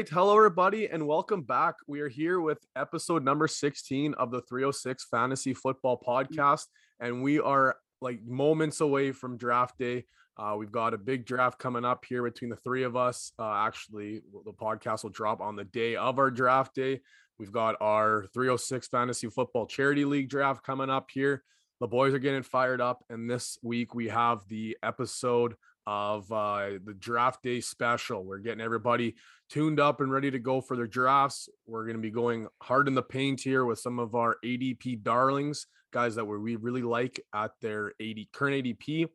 right. Hello, everybody, and welcome back. We are here with episode number 16 of the 306 Fantasy Football Podcast, and we are like moments away from draft day. Uh, we've got a big draft coming up here between the three of us. Uh, actually, the podcast will drop on the day of our draft day. We've got our 306 Fantasy Football Charity League draft coming up here. The boys are getting fired up, and this week we have the episode of uh, the draft day special. We're getting everybody tuned up and ready to go for their drafts. We're going to be going hard in the paint here with some of our ADP darlings, guys that we really like at their 80 current ADP.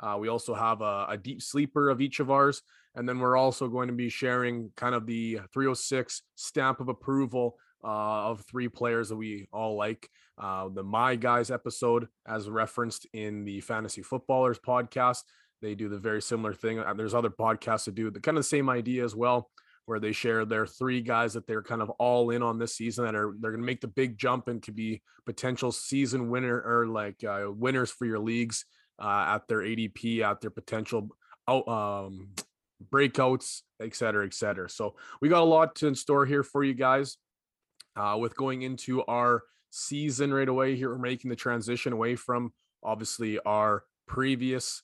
Uh, we also have a, a, deep sleeper of each of ours. And then we're also going to be sharing kind of the 306 stamp of approval uh, of three players that we all like. Uh, the My Guys episode, as referenced in the Fantasy Footballers podcast, they do the very similar thing. Uh, there's other podcasts that do the kind of the same idea as well, where they share their three guys that they're kind of all in on this season that are they're going to make the big jump and could be potential season winner or like uh, winners for your leagues uh, at their ADP, at their potential out, um, breakouts, et cetera, et cetera. So we got a lot to in store here for you guys. Uh, with going into our season right away here, we're making the transition away from obviously our previous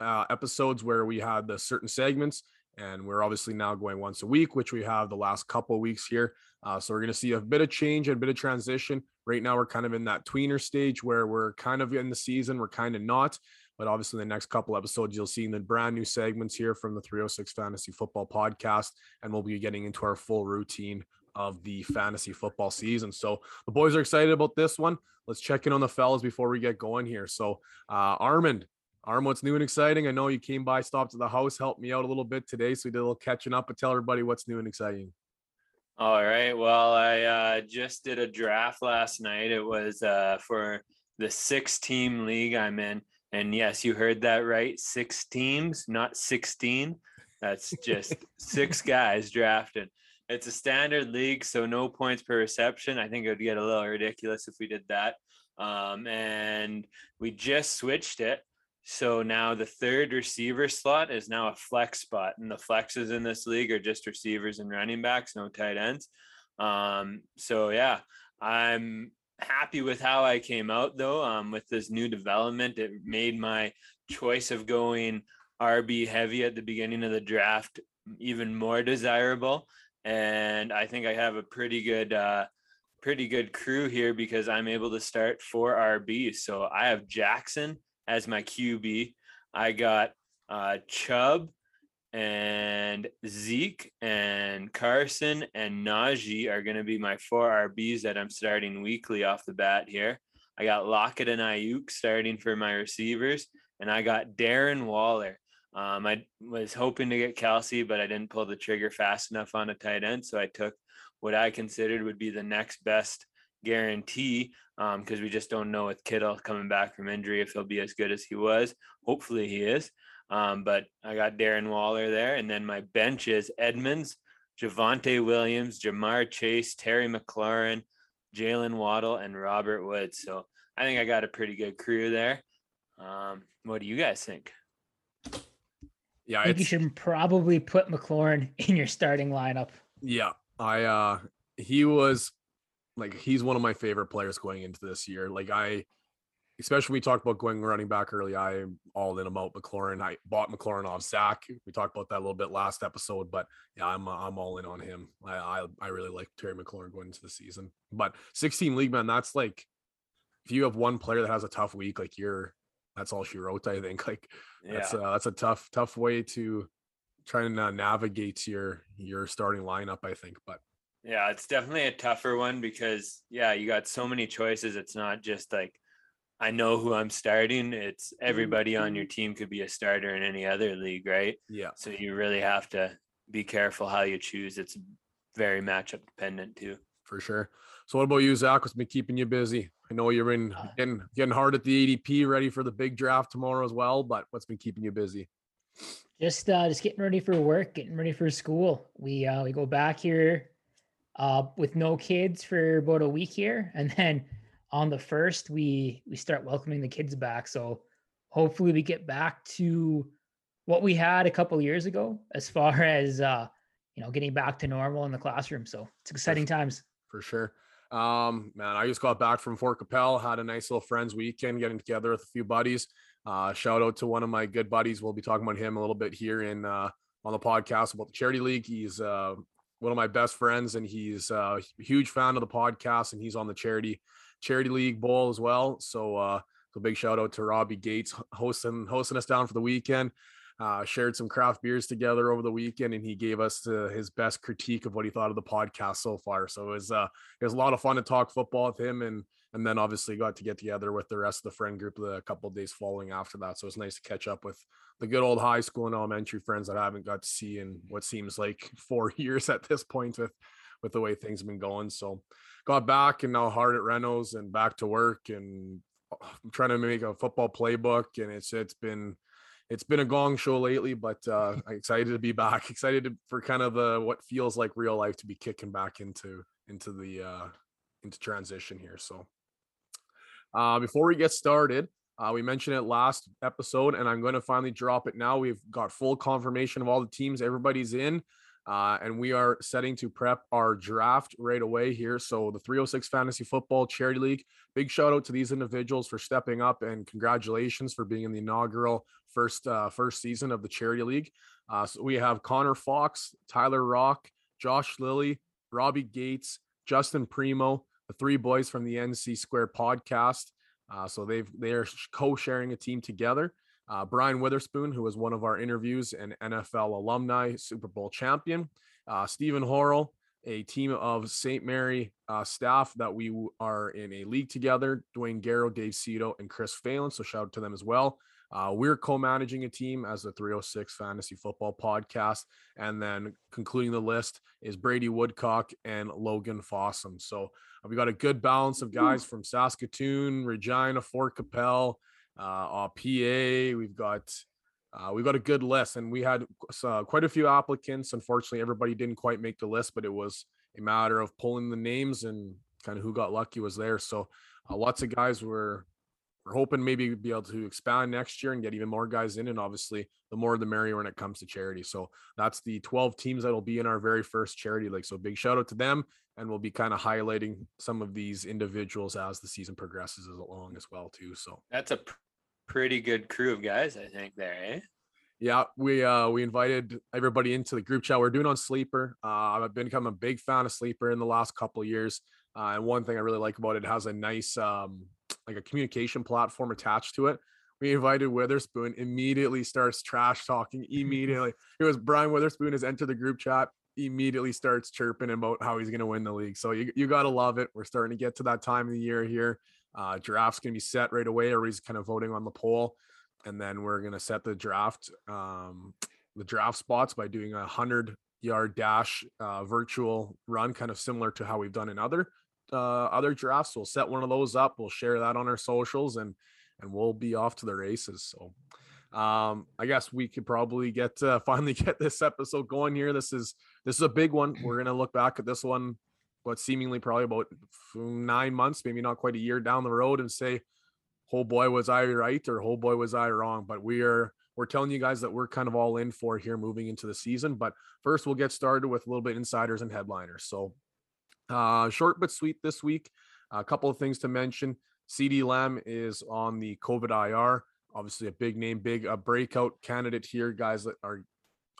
uh, episodes where we had the certain segments and we're obviously now going once a week which we have the last couple weeks here. Uh, so we're going to see a bit of change and a bit of transition. Right now we're kind of in that tweener stage where we're kind of in the season we're kind of not but obviously the next couple episodes you'll see the brand new segments here from the 306 fantasy football podcast and we'll be getting into our full routine of the fantasy football season. So the boys are excited about this one. Let's check in on the fellas before we get going here. So uh armand Arm, what's new and exciting? I know you came by, stopped at the house, helped me out a little bit today. So we did a little catching up, but tell everybody what's new and exciting. All right. Well, I uh, just did a draft last night. It was uh, for the six team league I'm in. And yes, you heard that right. Six teams, not 16. That's just six guys drafted. It's a standard league, so no points per reception. I think it would get a little ridiculous if we did that. Um, and we just switched it so now the third receiver slot is now a flex spot, and the flexes in this league are just receivers and running backs, no tight ends. Um, so yeah, I'm happy with how I came out though. Um, with this new development, it made my choice of going RB heavy at the beginning of the draft even more desirable. And I think I have a pretty good, uh, pretty good crew here because I'm able to start four RBs. So I have Jackson as my QB. I got uh, Chubb and Zeke and Carson and Najee are going to be my four RBs that I'm starting weekly off the bat here. I got Lockett and Aiyuk starting for my receivers, and I got Darren Waller. Um, I was hoping to get Kelce, but I didn't pull the trigger fast enough on a tight end, so I took what I considered would be the next best guarantee because um, we just don't know with Kittle coming back from injury if he'll be as good as he was. Hopefully he is. Um, but I got Darren Waller there, and then my bench is Edmonds, Javonte Williams, Ja'Marr Chase, Terry McLaurin, Jalen Waddle, and Robert Woods. So I think I got a pretty good crew there. Um, what do you guys think? Yeah, I think you should probably put McLaurin in your starting lineup. Yeah, I uh he was like he's one of my favorite players going into this year. Like I, especially we talked about going running back early. I'm all in about McLaurin. I bought McLaurin off Zach. We talked about that a little bit last episode, but yeah, I'm I'm all in on him. I I, I really like Terry McLaurin going into the season. But 16 league man, that's like if you have one player that has a tough week, like you're that's all she wrote. I think like that's yeah. uh, that's a tough tough way to try and uh, navigate your your starting lineup. I think, but yeah, it's definitely a tougher one because yeah, you got so many choices. It's not just like I know who I'm starting. It's everybody on your mm-hmm. team could be a starter in any other league, right? Yeah. So you really have to be careful how you choose. It's very matchup dependent too. For sure. So what about you, Zach? What's been keeping you busy? I know you're in uh, getting getting hard at the ADP, ready for the big draft tomorrow as well. But what's been keeping you busy? Just uh just getting ready for work, getting ready for school. We uh we go back here uh, with no kids for about a week here, and then on the first we we start welcoming the kids back. So hopefully we get back to what we had a couple years ago as far as uh, you know, getting back to normal in the classroom. So it's exciting times. For sure. Um, man, I just got back from Fort Qu'Appelle, had a nice little friends weekend, getting together with a few buddies. Uh, shout out to one of my good buddies. We'll be talking about him a little bit here in uh, on the podcast about the charity league. He's uh, one of my best friends, and he's uh, a huge fan of the podcast, and he's on the charity charity league bowl as well. So, uh, so big shout out to Robbie Gates hosting hosting us down for the weekend uh, shared some craft beers together over the weekend, and he gave us uh, his best critique of what he thought of the podcast so far. So it was uh, it was a lot of fun to talk football with him, and and then obviously got to get together with the rest of the friend group the couple days following after that. So it's nice to catch up with the good old high school and elementary friends that I haven't got to see in what seems like four years at this point with with the way things have been going. So got back and now hard at Renos and back to work and I'm uh, trying to make a football playbook and it's it's been it's been a gong show lately, but uh, I'm excited to be back. Excited to, for kind of the what feels like real life to be kicking back into into the uh, into transition here. So uh, before we get started, uh, we mentioned it last episode, and I'm going to finally drop it now. We've got full confirmation of all the teams. Everybody's in. Uh, and we are setting to prep our draft right away here. So the 306 Fantasy Football Charity League. Big shout out to these individuals for stepping up and congratulations for being in the inaugural first uh, first season of the Charity League. Uh, so we have Connor Fox, Tyler Rock, Josh Lilly, Robbie Gates, Justin Primo, the three boys from the NC Square podcast. Uh, so they've they're co-sharing a team together. Uh, Brian Witherspoon, who was one of our interviews and NFL alumni, Super Bowl champion. Uh, Stephen Horrell, a team of St. Mary uh, staff that we are in a league together. Dwayne Garrow, Dave Cito, and Chris Phelan. So shout out to them as well. Uh, we're co-managing a team as the 306 Fantasy Football Podcast, and then concluding the list is Brady Woodcock and Logan Fossum. So we got a good balance of guys from Saskatoon, Regina, Fort Qu'Appelle, uh, PA. We've got uh, we've got a good list, and we had uh, quite a few applicants. Unfortunately, everybody didn't quite make the list, but it was a matter of pulling the names and kind of who got lucky was there. So uh, lots of guys were we're hoping maybe be able to expand next year and get even more guys in. And obviously, the more the merrier when it comes to charity. So that's the 12 teams that'll be in our very first charity league. So big shout out to them. And we'll be kind of highlighting some of these individuals as the season progresses along as well, too. So that's a pretty good crew of guys, I think, there, eh? Yeah, we uh we invited everybody into the group chat. We're doing on Sleeper. Uh, I've become a big fan of Sleeper in the last couple years. Uh, and one thing I really like about it, it has a nice um like a communication platform attached to it. We invited Witherspoon, immediately starts trash talking. Immediately, it was Brian Witherspoon has entered the group chat. Immediately starts chirping about how he's going to win the league. So you, you got to love it. We're starting to get to that time of the year here. Uh, draft's going to be set right away. Everybody's kind of voting on the poll, and then we're going to set the draft, um, the draft spots by doing a hundred yard dash uh, virtual run, kind of similar to how we've done in other uh, other drafts. We'll set one of those up. We'll share that on our socials, and and we'll be off to the races. So. Um, I guess we could probably get uh, finally get this episode going here. This is this is a big one. We're gonna look back at this one but seemingly probably about nine months, maybe not quite a year down the road, and say, "Oh boy, was I right?" or "Oh boy, was I wrong?" But we are we're telling you guys that we're kind of all in for here moving into the season. But first, we'll get started with a little bit insiders and headliners. So, uh, short but sweet this week. A couple of things to mention. CeeDee Lamb is on the COVID IR. Obviously, a big name, big a breakout candidate here. Guys that are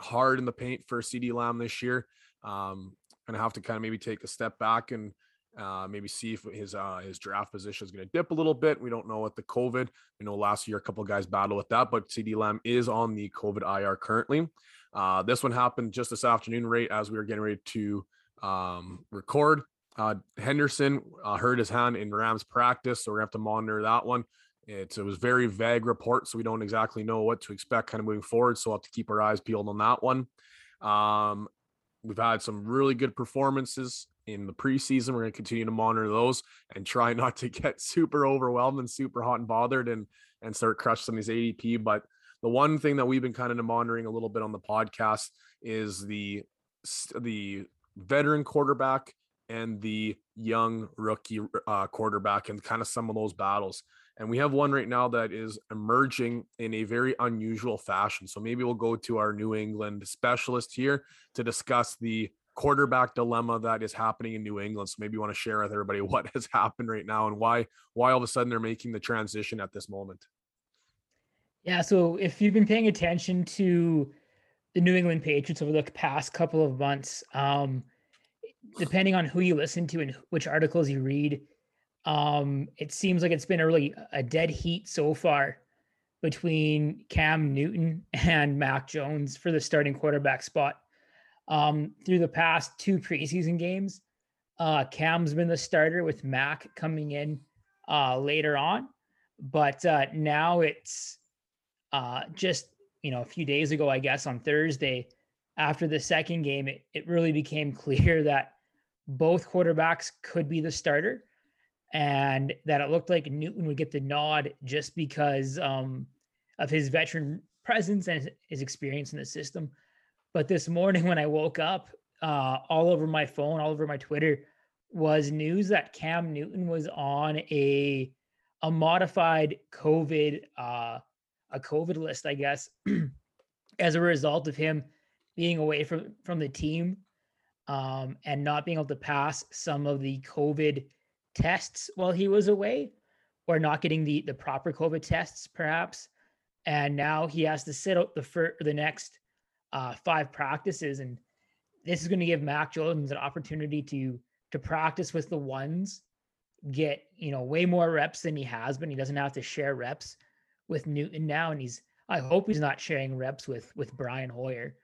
hard in the paint for CeeDee Lamb this year. Um, to have to kind of maybe take a step back and uh, maybe see if his uh, his draft position is going to dip a little bit. We don't know what the COVID. We know last year a couple guys battled with that, but CeeDee Lamb is on the COVID IR currently. Uh, this one happened just this afternoon, right as we were getting ready to um, record. Uh, Henderson uh, hurt his hand in Rams practice, so we're gonna have to monitor that one. It's, it was very vague report, so we don't exactly know what to expect kind of moving forward. So we'll have to keep our eyes peeled on that one. Um, We've had some really good performances in the preseason. We're going to continue to monitor those and try not to get super overwhelmed and super hot and bothered and and start crushing these ADP. But the one thing that we've been kind of monitoring a little bit on the podcast is the the veteran quarterback and the young rookie uh, quarterback and kind of some of those battles. And we have one right now that is emerging in a very unusual fashion. So maybe we'll go to our New England specialist here to discuss the quarterback dilemma that is happening in New England. So maybe you want to share with everybody what has happened right now and why why all of a sudden they're making the transition at this moment. Yeah, so if you've been paying attention to the New England Patriots over the past couple of months, um, depending on who you listen to and which articles you read, um, it seems like it's been a really a dead heat so far between Cam Newton and Mac Jones for the starting quarterback spot. Um, through the past two preseason games, uh, Cam's been the starter with Mac coming in uh, later on, but uh, now it's uh, just you know a few days ago, I guess on Thursday, after the second game, it, it really became clear that both quarterbacks could be the starter and that it looked like Newton would get the nod just because um, of his veteran presence and his experience in the system. But this morning when I woke up, uh, all over my phone, all over my Twitter, was news that Cam Newton was on a a modified COVID uh, a COVID list, I guess, as a result of him being away from from the team um, and not being able to pass some of the COVID tests while he was away, or not getting the the proper COVID tests, perhaps. And now he has to sit out the for the next uh, five practices, and this is going to give Mac Jones an opportunity to to practice with the ones, get you know way more reps than he has been. He doesn't have to share reps with Newton now, and he's I hope he's not sharing reps with with Brian Hoyer.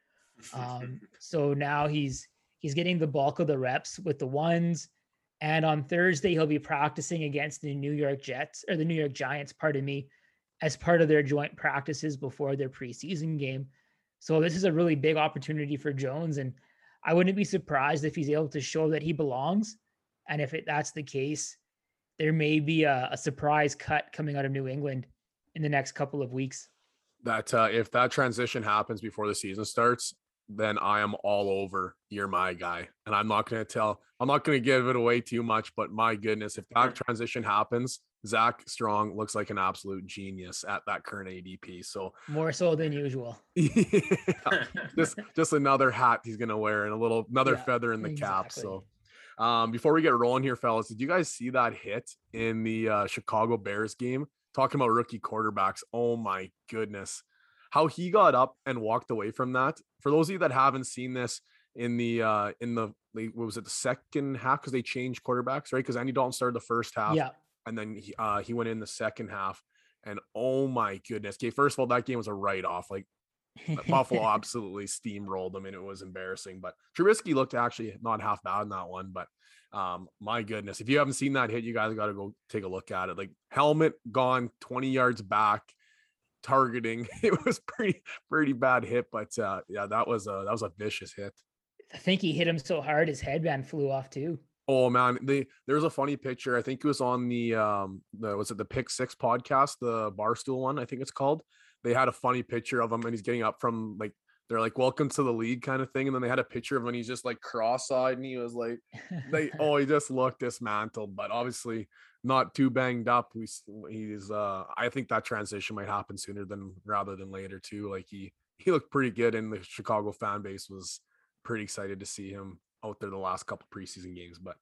Um, so now he's he's getting the bulk of the reps with the ones. And on Thursday, he'll be practicing against the New York Jets or the New York Giants, pardon me, as part of their joint practices before their preseason game. So this is a really big opportunity for Jones. And I wouldn't be surprised if he's able to show that he belongs. And if it, that's the case, there may be a, a surprise cut coming out of New England in the next couple of weeks. That uh, if that transition happens before the season starts, then I am all over. You're my guy. And I'm not going to tell, I'm not going to give it away too much, but my goodness, if that transition happens, Zach Strong looks like an absolute genius at that current ADP. So more so than usual. yeah, just just another hat he's gonna wear and a little another yeah, feather in the exactly. cap. So um, before we get rolling here, fellas, did you guys see that hit in the uh, Chicago Bears game? Talking about rookie quarterbacks. Oh my goodness. How he got up and walked away from that. For those of you that haven't seen this in the uh in the what was it the second half? Because they changed quarterbacks right? Because Andy Dalton started the first half yeah. and then he, uh he went in the second half and oh my goodness. Okay first of all that game was a write off like Buffalo absolutely steamrolled them and it was embarrassing but Trubisky looked actually not half bad in that one but um my goodness if you haven't seen that hit you guys got to go take a look at it like helmet gone 20 yards back targeting. It was pretty pretty bad hit, but uh, yeah, that was a that was a vicious hit. I think he hit him so hard his headband flew off too. Oh man, the there's a funny picture. I think it was on the um the was it the Pick Six podcast, the Barstool one, I think it's called. They had a funny picture of him and he's getting up from like they're like welcome to the league kind of thing and then they had a picture of him and he's just like cross-eyed and he was like they oh he just looked dismantled but obviously not too banged up. He's he's uh I think that transition might happen sooner than rather than later too. Like he he looked pretty good and the Chicago fan base was pretty excited to see him out there the last couple preseason games. But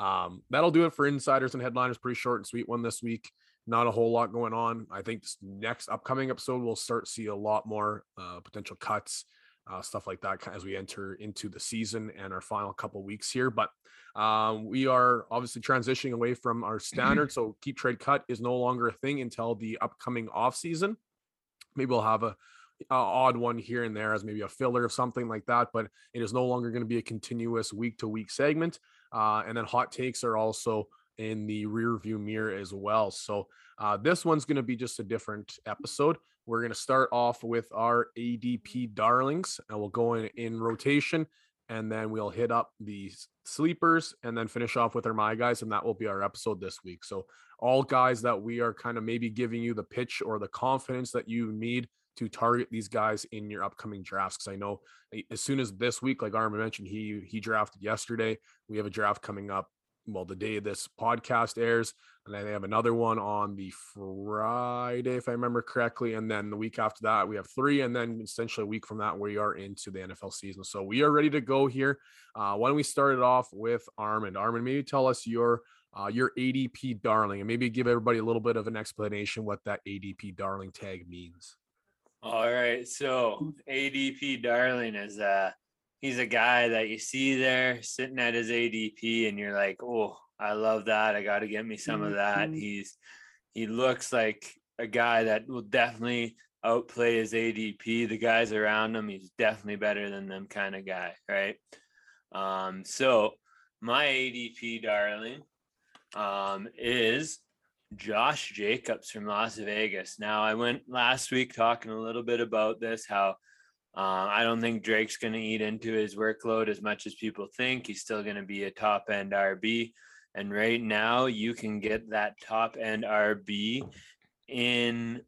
um that'll do it for insiders and headliners. Pretty short and sweet one this week. Not a whole lot going on. I think this next upcoming episode we'll start see a lot more uh, potential cuts uh, stuff like that as we enter into the season and our final couple weeks here. But um, we are obviously transitioning away from our standard. so keep trade cut is no longer a thing until the upcoming off season. Maybe we'll have a, odd one here and there as maybe a filler or something like that, but it is no longer going to be a continuous week to week segment. Uh, and then hot takes are also in the rear view mirror as well. So uh, this one's going to be just a different episode. We're going to start off with our ADP darlings, and we'll go in, in rotation, and then we'll hit up the sleepers, and then finish off with our my guys, and that will be our episode this week. So all guys that we are kind of maybe giving you the pitch or the confidence that you need to target these guys in your upcoming drafts. Because I know as soon as this week, like Armin mentioned, he he drafted yesterday. We have a draft coming up well the day this podcast airs, and then they have another one on the Friday, if I remember correctly, and then the week after that we have three, and then essentially a week from that we are into the NFL season. So we are ready to go here. Uh, why don't we start it off with Armin? Armin, maybe tell us your uh, your ADP darling, and maybe give everybody a little bit of an explanation what that ADP darling tag means. All right, so ADP darling is uh he's a guy that you see there sitting at his ADP, and you're like, oh, I love that. I got to get me some of that. He's he looks like a guy that will definitely outplay his ADP. The guys around him, he's definitely better than them kind of guy, right? Um, so my ADP darling um, is Josh Jacobs from Las Vegas. Now, I went last week talking a little bit about this, how uh, I don't think Drake's going to eat into his workload as much as people think. He's still going to be a top end RB. And right now, you can get that top end RB in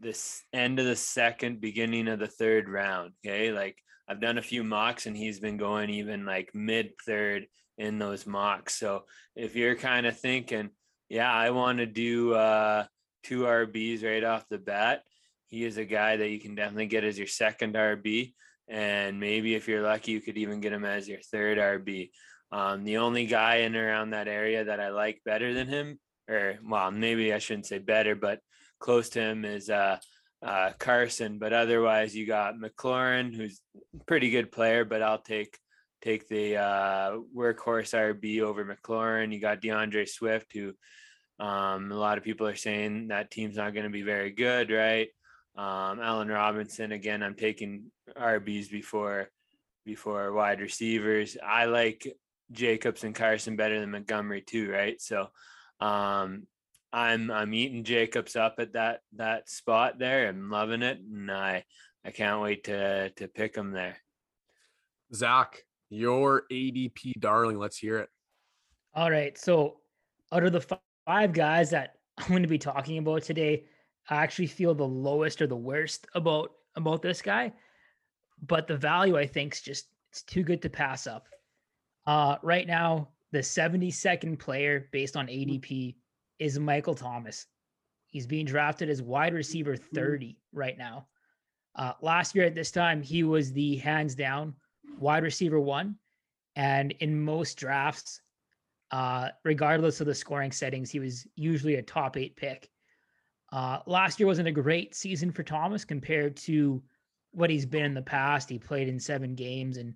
this end of the second, beginning of the third round. Okay. Like I've done a few mocks and he's been going even like mid third in those mocks. So if you're kind of thinking, yeah, I want to do uh, two RBs right off the bat, he is a guy that you can definitely get as your second RB. And maybe if you're lucky, you could even get him as your third RB. Um, the only guy in around that area that I like better than him, or well, maybe I shouldn't say better, but close to him is uh, uh, Carson. But otherwise, you got McLaurin, who's pretty good player, but I'll take take the uh, workhorse RB over McLaurin. You got D'Andre Swift, who um, a lot of people are saying that team's not going to be very good, right? Um, Allen Robinson, again, I'm taking RBs before before wide receivers. I like Jacobs and Carson better than Montgomery too, right? So um, I'm I'm eating Jacobs up at that that spot there. I'm loving it, and I I can't wait to to pick him there. Zach, your ADP darling. Let's hear it. All right. So, out of the five guys that I'm going to be talking about today, I actually feel the lowest or the worst about about this guy. But the value, I think, is just it's too good to pass up. Uh, right now, the 72nd player based on ADP is Michael Thomas. He's being drafted as wide receiver 30 right now. Uh, last year at this time, he was the hands down wide receiver one. And in most drafts, uh, regardless of the scoring settings, he was usually a top eight pick. Uh, last year wasn't a great season for Thomas compared to what he's been in the past. He played in seven games, and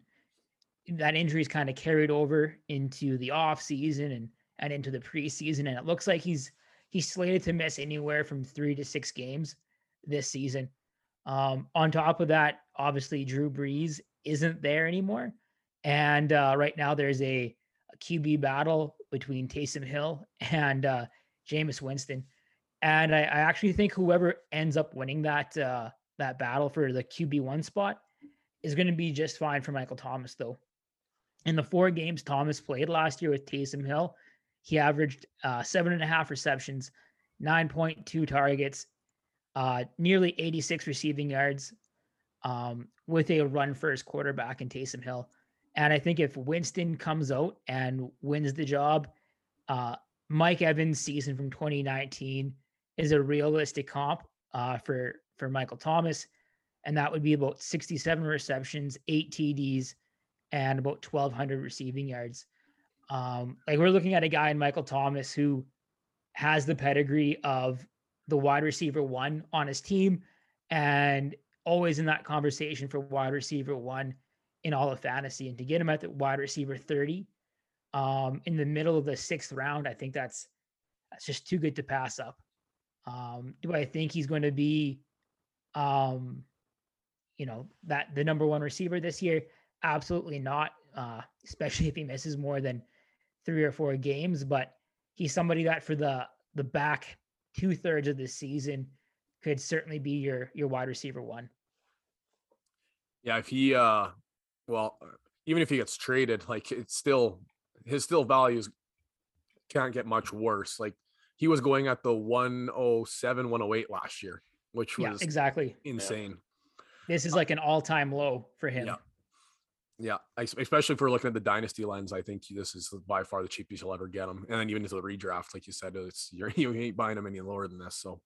that injury's kind of carried over into the off season and and into the preseason. And it looks like he's he's slated to miss anywhere from three to six games this season. Um, on top of that, obviously Drew Brees isn't there anymore. And uh, right now there's a, a, QB battle between Taysom Hill and uh, Jameis Winston. And I, I, actually think whoever ends up winning that uh, that battle for the QB one spot is going to be just fine for Michael Thomas, though. In the four games Thomas played last year with Taysom Hill, he averaged uh, seven and a half receptions, 9.2 targets, uh, nearly 86 receiving yards, um, with a run first quarterback in Taysom Hill. And I think if Winston comes out and wins the job, uh, Mike Evans' season from 2019 is a realistic comp uh, for for Michael Thomas, and that would be about 67 receptions, eight TDs, and about 1,200 receiving yards. Um, like we're looking at a guy in Michael Thomas who has the pedigree of the wide receiver one on his team, and always in that conversation for wide receiver one in all of fantasy. And to get him at the wide receiver 30 um, in the middle of the sixth round, I think that's that's just too good to pass up. Um, do I think he's going to be um, you know, that the number one receiver this year? Absolutely not. Uh, especially if he misses more than three or four games. But he's somebody that for the the back two thirds of the season could certainly be your your wide receiver one. Yeah, if he uh well, even if he gets traded, like it's still his still values can't get much worse. Like he was going at the 107, 108 last year, which was yeah, exactly insane. This is like an all-time low for him. Yeah. Yeah, especially if we're looking at the dynasty lens, I think this is by far the cheapest you'll ever get them. And then even into the redraft, like you said, it's you're you ain't buying them any lower than this. So,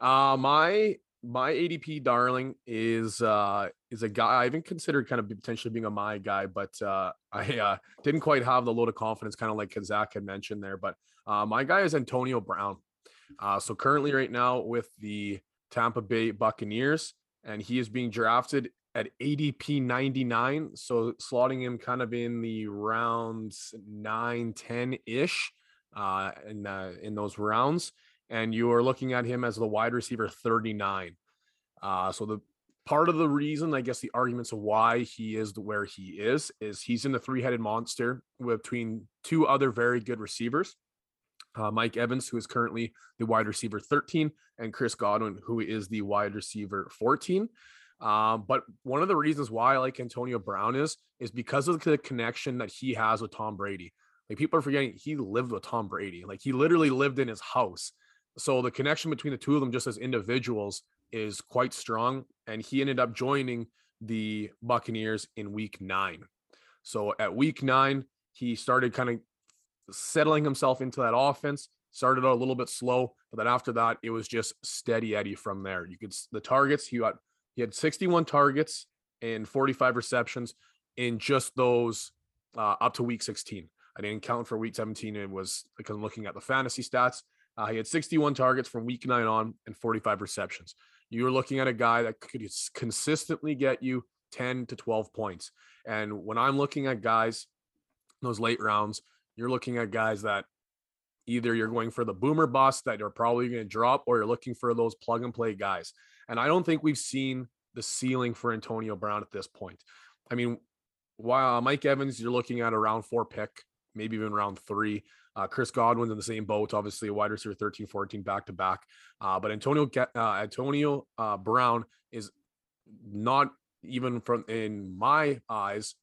uh, my my ADP darling is uh is a guy I even considered kind of potentially being a my guy, but uh I uh didn't quite have the load of confidence, kind of like Zach had mentioned there. But uh my guy is Antonio Brown. Uh so currently right now with the Tampa Bay Buccaneers, and he is being drafted at ADP 99. So slotting him kind of in the rounds 9, 10 ish uh, in, uh, in those rounds. And you are looking at him as the wide receiver 39. Uh, so the part of the reason, I guess, the arguments of why he is where he is, is he's in the three headed monster between two other very good receivers. Uh, Mike Evans, who is currently the wide receiver 13, and Chris Godwin, who is the wide receiver 14. Um, but one of the reasons why I like Antonio Brown is is because of the connection that he has with Tom Brady. Like people are forgetting he lived with Tom Brady. Like he literally lived in his house. So the connection between the two of them just as individuals is quite strong. And he ended up joining the Buccaneers in week nine. So at week nine, he started kind of settling himself into that offense. Started out a little bit slow, but then after that, it was just steady Eddie from there. You could the targets he got he had 61 targets and 45 receptions in just those uh, up to week 16. I didn't count for week 17. It was because I'm looking at the fantasy stats. Uh, he had 61 targets from week nine on and 45 receptions. You're looking at a guy that could consistently get you 10 to 12 points. And when I'm looking at guys, those late rounds, you're looking at guys that either you're going for the boomer bust that you're probably going to drop, or you're looking for those plug and play guys. And I don't think we've seen the ceiling for Antonio Brown at this point. I mean, while Mike Evans, you're looking at a round four pick, maybe even round three. Uh, Chris Godwin's in the same boat, obviously a wide receiver 13, 14 back to back. Uh, but Antonio uh, Antonio uh, Brown is not even from in my eyes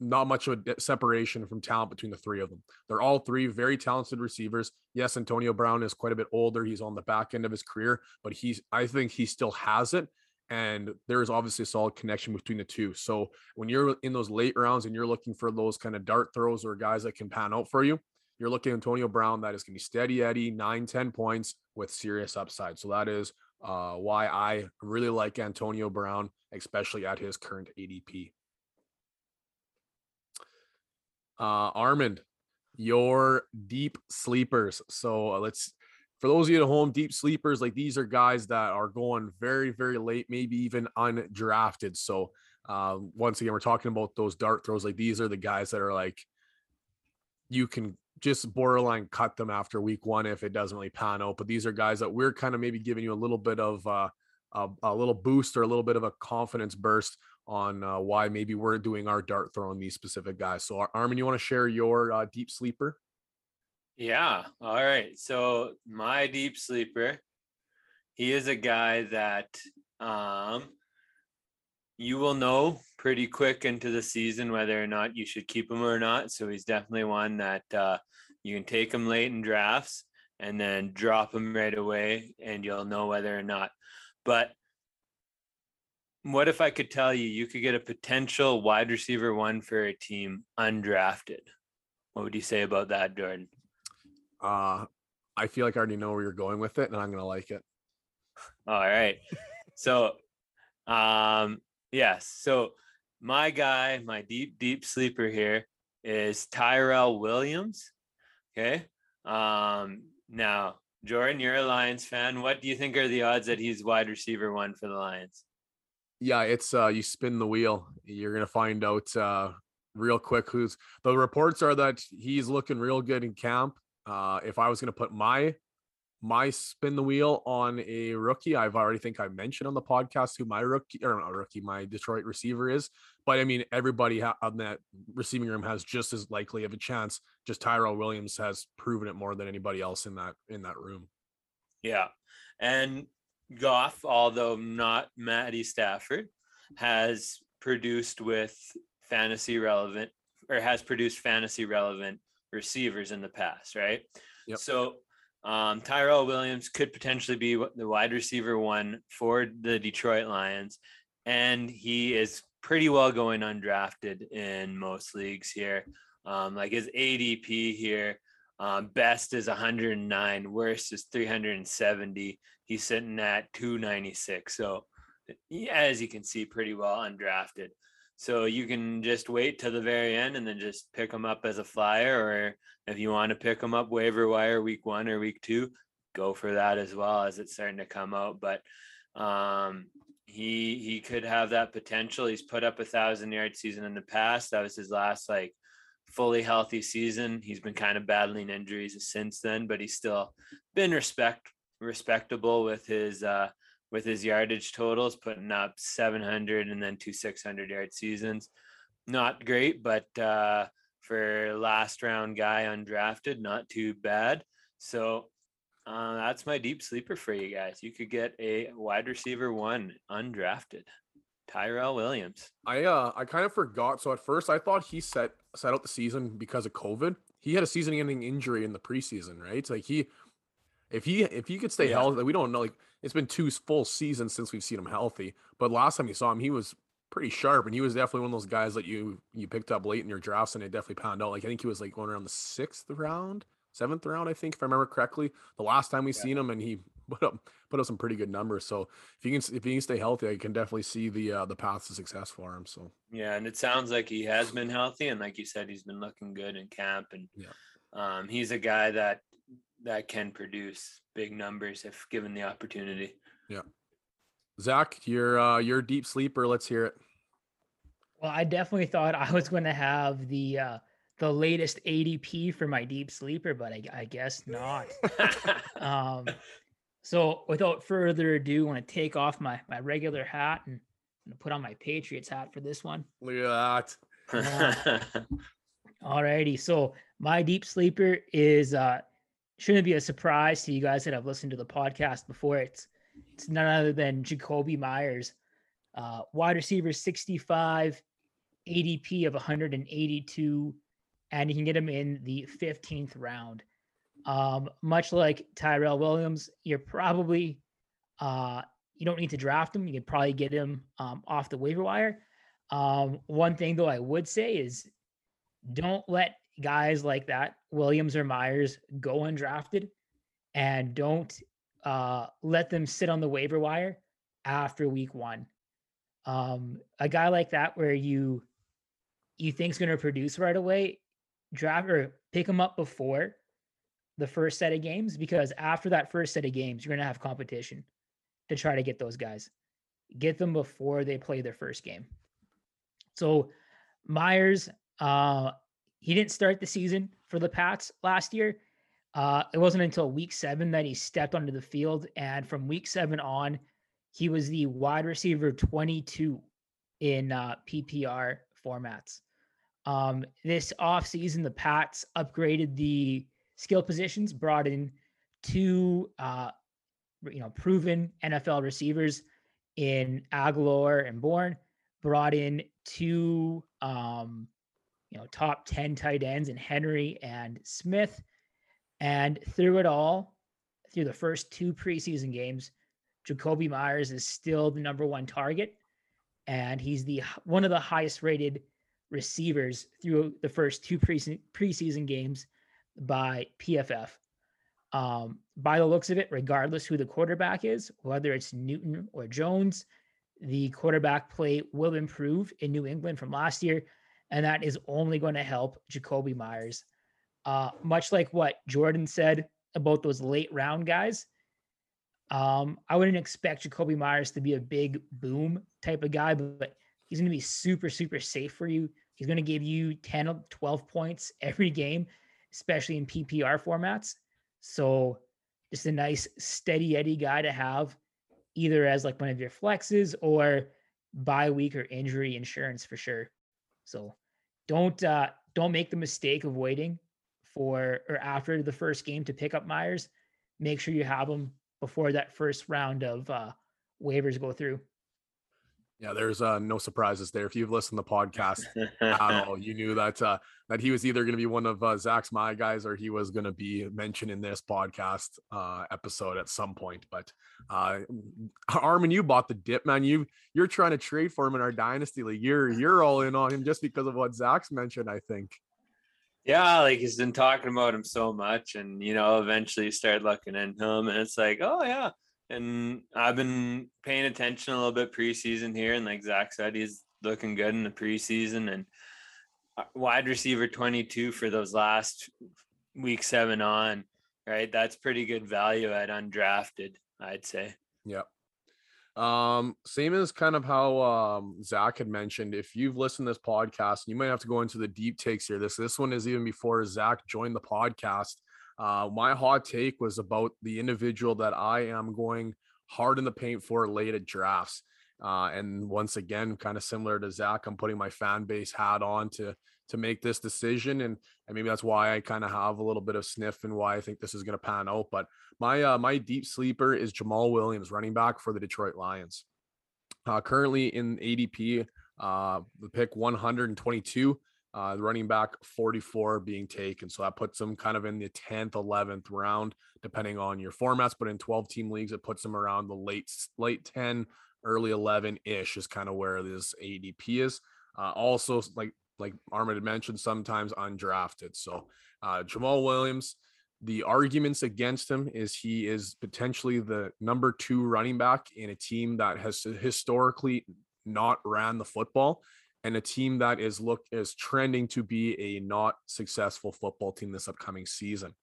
not much of a separation from talent between the three of them. They're all three very talented receivers. Yes, Antonio Brown is quite a bit older. He's on the back end of his career, but he's I think he still has it. And there is obviously a solid connection between the two. So when you're in those late rounds and you're looking for those kind of dart throws or guys that can pan out for you, you're looking at Antonio Brown that is going to be steady Eddie, nine, 10 points with serious upside. So that is uh, why I really like Antonio Brown, especially at his current ADP. Uh, Armand, your deep sleepers. So uh, let's, for those of you at home, deep sleepers, like these are guys that are going very, very late, maybe even undrafted. So uh, once again, we're talking about those dart throws. Like these are the guys that are like, you can just borderline cut them after week one if it doesn't really pan out. But these are guys that we're kind of maybe giving you a little bit of uh, a, a, little boost or a little bit of a confidence burst on uh, why maybe we're doing our dart throw on these specific guys. So, Armin, you want to share your uh, deep sleeper? Yeah. All right. So, my deep sleeper, he is a guy that um, you will know pretty quick into the season whether or not you should keep him or not. So, he's definitely one that uh, you can take him late in drafts and then drop him right away, and you'll know whether or not. But what if I could tell you you could get a potential wide receiver one for a team undrafted? What would you say about that, Jordan? Uh, I feel like I already know where you're going with it, and I'm gonna like it. All right. so, um, yes. So my guy, my deep, deep sleeper here is Tyrell Williams. Okay. Um, now, Jordan, you're a Lions fan. What do you think are the odds that he's wide receiver one for the Lions? Yeah, it's uh you spin the wheel. You're gonna find out uh real quick who's the reports are that he's looking real good in camp. Uh if I was gonna put my my spin the wheel on a rookie, I've already think I mentioned on the podcast who my rookie or not rookie, my Detroit receiver is. But I mean, everybody ha- on that receiving room has just as likely of a chance. Just Tyrell Williams has proven it more than anybody else in that in that room. Yeah, and Goff, although not Matty Stafford, has produced with fantasy relevant or has produced fantasy relevant receivers in the past, right? Yep. So um, Tyrell Williams could potentially be the wide receiver one for the Detroit Lions. and he is pretty well going undrafted in most leagues here. Um, like his ADP here, um, best is 109, worst is 370. He's sitting at 296. So, as you can see, pretty well undrafted. So you can just wait till the very end and then just pick him up as a flyer, or if you want to pick him up waiver wire week one or week two, go for that as well as it's starting to come out. But um, he he could have that potential. He's put up a thousand yard season in the past. That was his last like fully healthy season. He's been kind of battling injuries since then, but he's still been respect respectable with his uh with his yardage totals, putting up 700 and then two 600 yard seasons. Not great, but uh, for last round guy undrafted, not too bad. So uh, that's my deep sleeper for you guys. You could get a wide receiver one undrafted, Tyrell Williams. I uh I kind of forgot. So at first I thought he set set out the season because of COVID. He had a season-ending injury in the preseason, right? Like he, if he if he could stay Yeah. healthy, we don't know. Like it's been two full seasons since we've seen him healthy. But last time you saw him, he was pretty sharp, and he was definitely one of those guys that you you picked up late in your drafts, and it definitely panned out. Like I think he was like going around the sixth round, seventh round, I think, if I remember correctly. The last time we Yeah. seen him, and he put up put up some pretty good numbers. So if you can if he can stay healthy, I can definitely see the uh, the path to success for him. So Yeah, and it sounds like he has been healthy, and like you said, he's been looking good in camp, and Yeah. um, he's a guy that that can produce big numbers if given the opportunity. Yeah, Zach, your uh, your deep sleeper. Let's hear it. Well, I definitely thought I was going to have the uh, the latest ADP for my deep sleeper, but I, I guess not. Um, so without further ado, I want to take off my my regular hat and, and put on my Patriots hat for this one. Look at that. Alrighty, so my deep sleeper is uh shouldn't be a surprise to you guys that have listened to the podcast before. It's it's none other than Jakobi Meyers, uh, wide receiver 65, ADP of 182, and you can get him in the 15th round. Um, much like Tyrell Williams, you're probably uh you don't need to draft him. You can probably get him um, off the waiver wire. Um, one thing though I would say is don't let guys like that, Williams or Meyers, go undrafted and don't uh, let them sit on the waiver wire after week one. Um, a guy like that where you you think's going to produce right away, draft or pick him up before the first set of games because after that first set of games, you're going to have competition to try to get those guys. Get them before they play their first game. So Meyers, uh, he didn't start the season for the Pats last year. Uh, it wasn't until week seven that he stepped onto the field. And from week seven on, he was the wide receiver 22 in uh, PPR formats. Um, this offseason, the Pats upgraded the skill positions, brought in two, uh, you know, proven NFL receivers in Agholor and Bourne, brought in two, um, you know, top 10 tight ends in Henry and Smith. And through it all, through the first two preseason games, Jakobi Meyers is still the number one target. And he's the one of the highest rated receivers through the first two preseason, preseason games by PFF. Um, by the looks of it, regardless who the quarterback is, whether it's Newton or Jones, the quarterback play will improve in New England from last year, and that is only going to help Jakobi Meyers. Uh, much like what Jordan said about those late round guys, um, I wouldn't expect Jakobi Meyers to be a big boom type of guy, but, he's going to be super, super safe for you. He's going to give you 10 or 12 points every game, especially in PPR formats. So just a nice steady Eddie guy to have either as like one of your flexes or bye week or injury insurance for sure. So don't uh don't make the mistake of waiting for or after the first game to pick up Meyers. Make sure you have him before that first round of uh waivers go through. Yeah, there's uh, no surprises there. If you've listened to the podcast at all, you knew that uh, that he was either going to be one of uh, Zach's my guys or he was going to be mentioned in this podcast uh, episode at some point. But uh, Armin, you bought the dip, man. You you're trying to trade for him in our dynasty league. You're you're all in on him just because of what Zach's mentioned. I think. Yeah, like he's been talking about him so much, and you know, eventually you start looking into him, and it's like, oh yeah, and I've been paying attention a little bit preseason here, and like Zach said, he's looking good in the preseason and uh, wide receiver 22 for those last week seven on, right? That's pretty good value at undrafted, I'd say. Yeah. Um, same as kind of how um Zach had mentioned. If you've listened to this podcast, you might have to go into the deep takes here. This this one is even before Zach joined the podcast. Uh, my hot take was about the individual that I am going hard in the paint for late at drafts. Uh, and once again, kind of similar to Zach, I'm putting my fan base hat on to to make this decision, and and maybe that's why I kind of have a little bit of sniff and why I think this is going to pan out. But my uh, my deep sleeper is Jamaal Williams, running back for the Detroit Lions. Uh, currently in ADP, uh, the pick 122 uh, running back 44 being taken. So that puts them kind of in the 10th, 11th round, depending on your formats. But in 12 team leagues, it puts them around the late, late 10, early 11 ish is kind of where this ADP is. Uh, also, like, like Armin had mentioned, sometimes undrafted. So uh, Jamaal Williams, the arguments against him is he is potentially the number two running back in a team that has historically not ran the football and a team that is look is trending to be a not successful football team this upcoming season.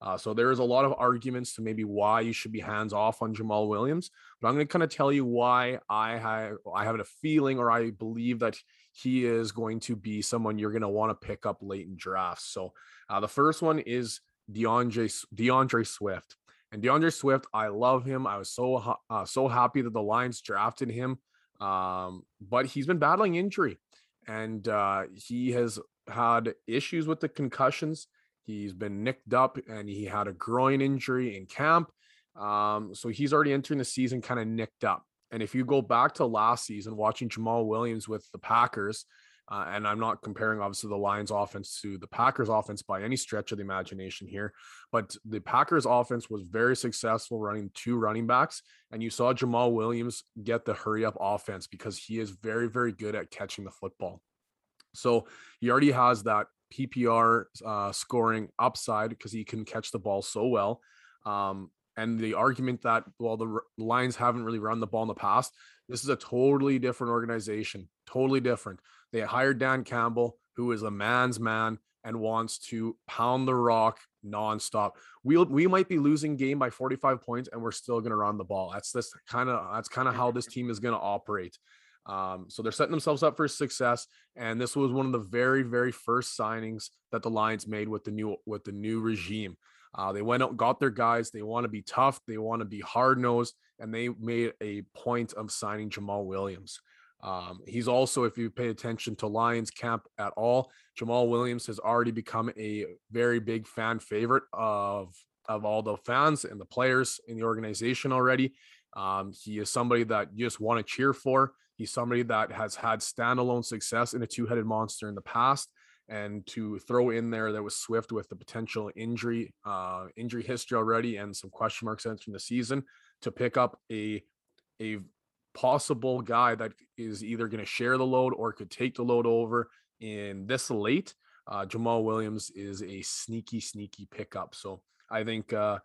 Uh, so there is a lot of arguments to maybe why you should be hands off on Jamaal Williams, but I'm going to kind of tell you why I have I have a feeling or I believe that he is going to be someone you're going to want to pick up late in drafts. So uh, the first one is D'Andre D'Andre Swift, and D'Andre Swift, I love him. I was so uh, so happy that the Lions drafted him um, but he's been battling injury and uh, he has had issues with the concussions. He's been nicked up and he had a groin injury in camp. Um, so he's already entering the season kind of nicked up. And if you go back to last season, watching Jamaal Williams with the Packers, uh, and I'm not comparing obviously the Lions offense to the Packers offense by any stretch of the imagination here, but the Packers offense was very successful running two running backs. And you saw Jamaal Williams get the hurry up offense because he is very, very good at catching the football. So he already has that PPR uh, scoring upside because he can catch the ball so well. Um, and the argument that well the Lions haven't really run the ball in the past, this is a totally different organization, totally different. They hired Dan Campbell, who is a man's man and wants to pound the rock nonstop. We we might be losing game by 45 points and we're still going to run the ball. That's this kind of that's kind of how this team is going to operate. Um, so they're setting themselves up for success, and this was one of the very very first signings that the Lions made with the new with the new regime. Uh, they went out, got their guys. They want to be tough. They want to be hard nosed, and they made a point of signing Jamaal Williams. Um, he's also, if you pay attention to Lions camp at all, Jamaal Williams has already become a very big fan favorite of of all the fans and the players in the organization already. Um, he is somebody that you just want to cheer for. He's somebody that has had standalone success in a two-headed monster in the past. And to throw in there that was Swift with the potential injury, uh, injury history already and some question marks entering the season to pick up a a possible guy that is either going to share the load or could take the load over in this late. Uh, Jamaal Williams is a sneaky, sneaky pickup. So I think, uh,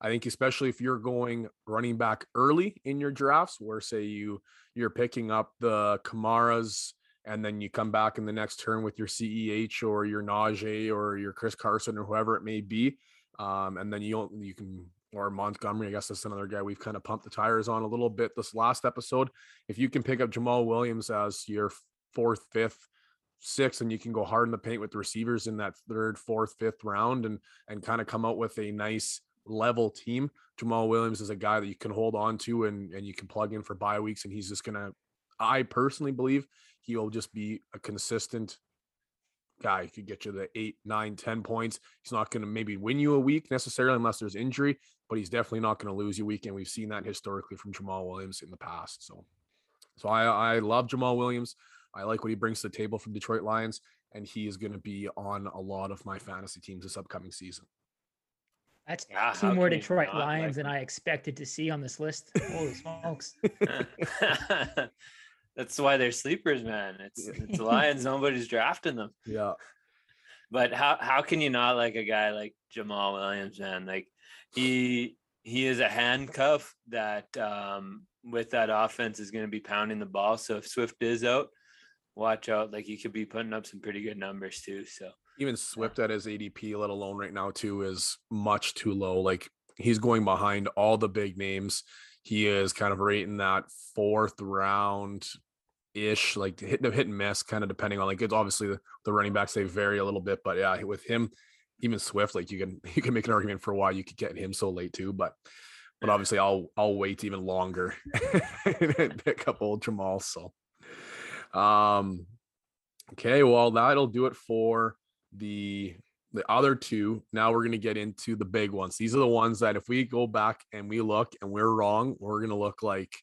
I think especially if you're going running back early in your drafts, where say you you're picking up the Kamaras and then you come back in the next turn with your CEH or your Najee or your Chris Carson or whoever it may be, um, and then you you can or Montgomery. I guess that's another guy we've kind of pumped the tires on a little bit this last episode. If you can pick up Jamaal Williams as your fourth, fifth, sixth, and you can go hard in the paint with the receivers in that third, fourth, fifth round and and kind of come out with a nice level team. Jamaal Williams is a guy that you can hold on to and, and you can plug in for bye weeks, and he's just gonna I personally believe he will just be a consistent guy could get you the eight, nine, ten points. He's not going to maybe win you a week necessarily unless there's injury, but he's definitely not going to lose you a week. And we've seen that historically from Jamaal Williams in the past. So So I I love Jamaal Williams. I like what he brings to the table for Detroit Lions, and he is going to be on a lot of my fantasy teams this upcoming season. That's Yeah, two more Detroit not like Lions than? I expected to see on this list. Holy smokes. That's why they're sleepers, man. It's it's Lions. Nobody's drafting them. Yeah, But how how can you not like a guy like Jamaal Williams, man? Like he he is a handcuff that um with that offense is going to be pounding the ball. So if Swift is out, watch out. Like he could be putting up some pretty good numbers too. So even Swift at his ADP, let alone right now too, is much too low. Like he's going behind all the big names. He is kind of right in that fourth round ish, like hit no hit and miss, kind of depending on like it's obviously the, the running backs they vary a little bit, but yeah, with him, even Swift, like you can you can make an argument for why you could get him so late too, but but obviously I'll I'll wait even longer and pick up old Jamaal. So um okay, well that'll do it for the the other two. Now we're gonna get into the big ones. These are the ones that if we go back and we look and we're wrong, we're gonna look like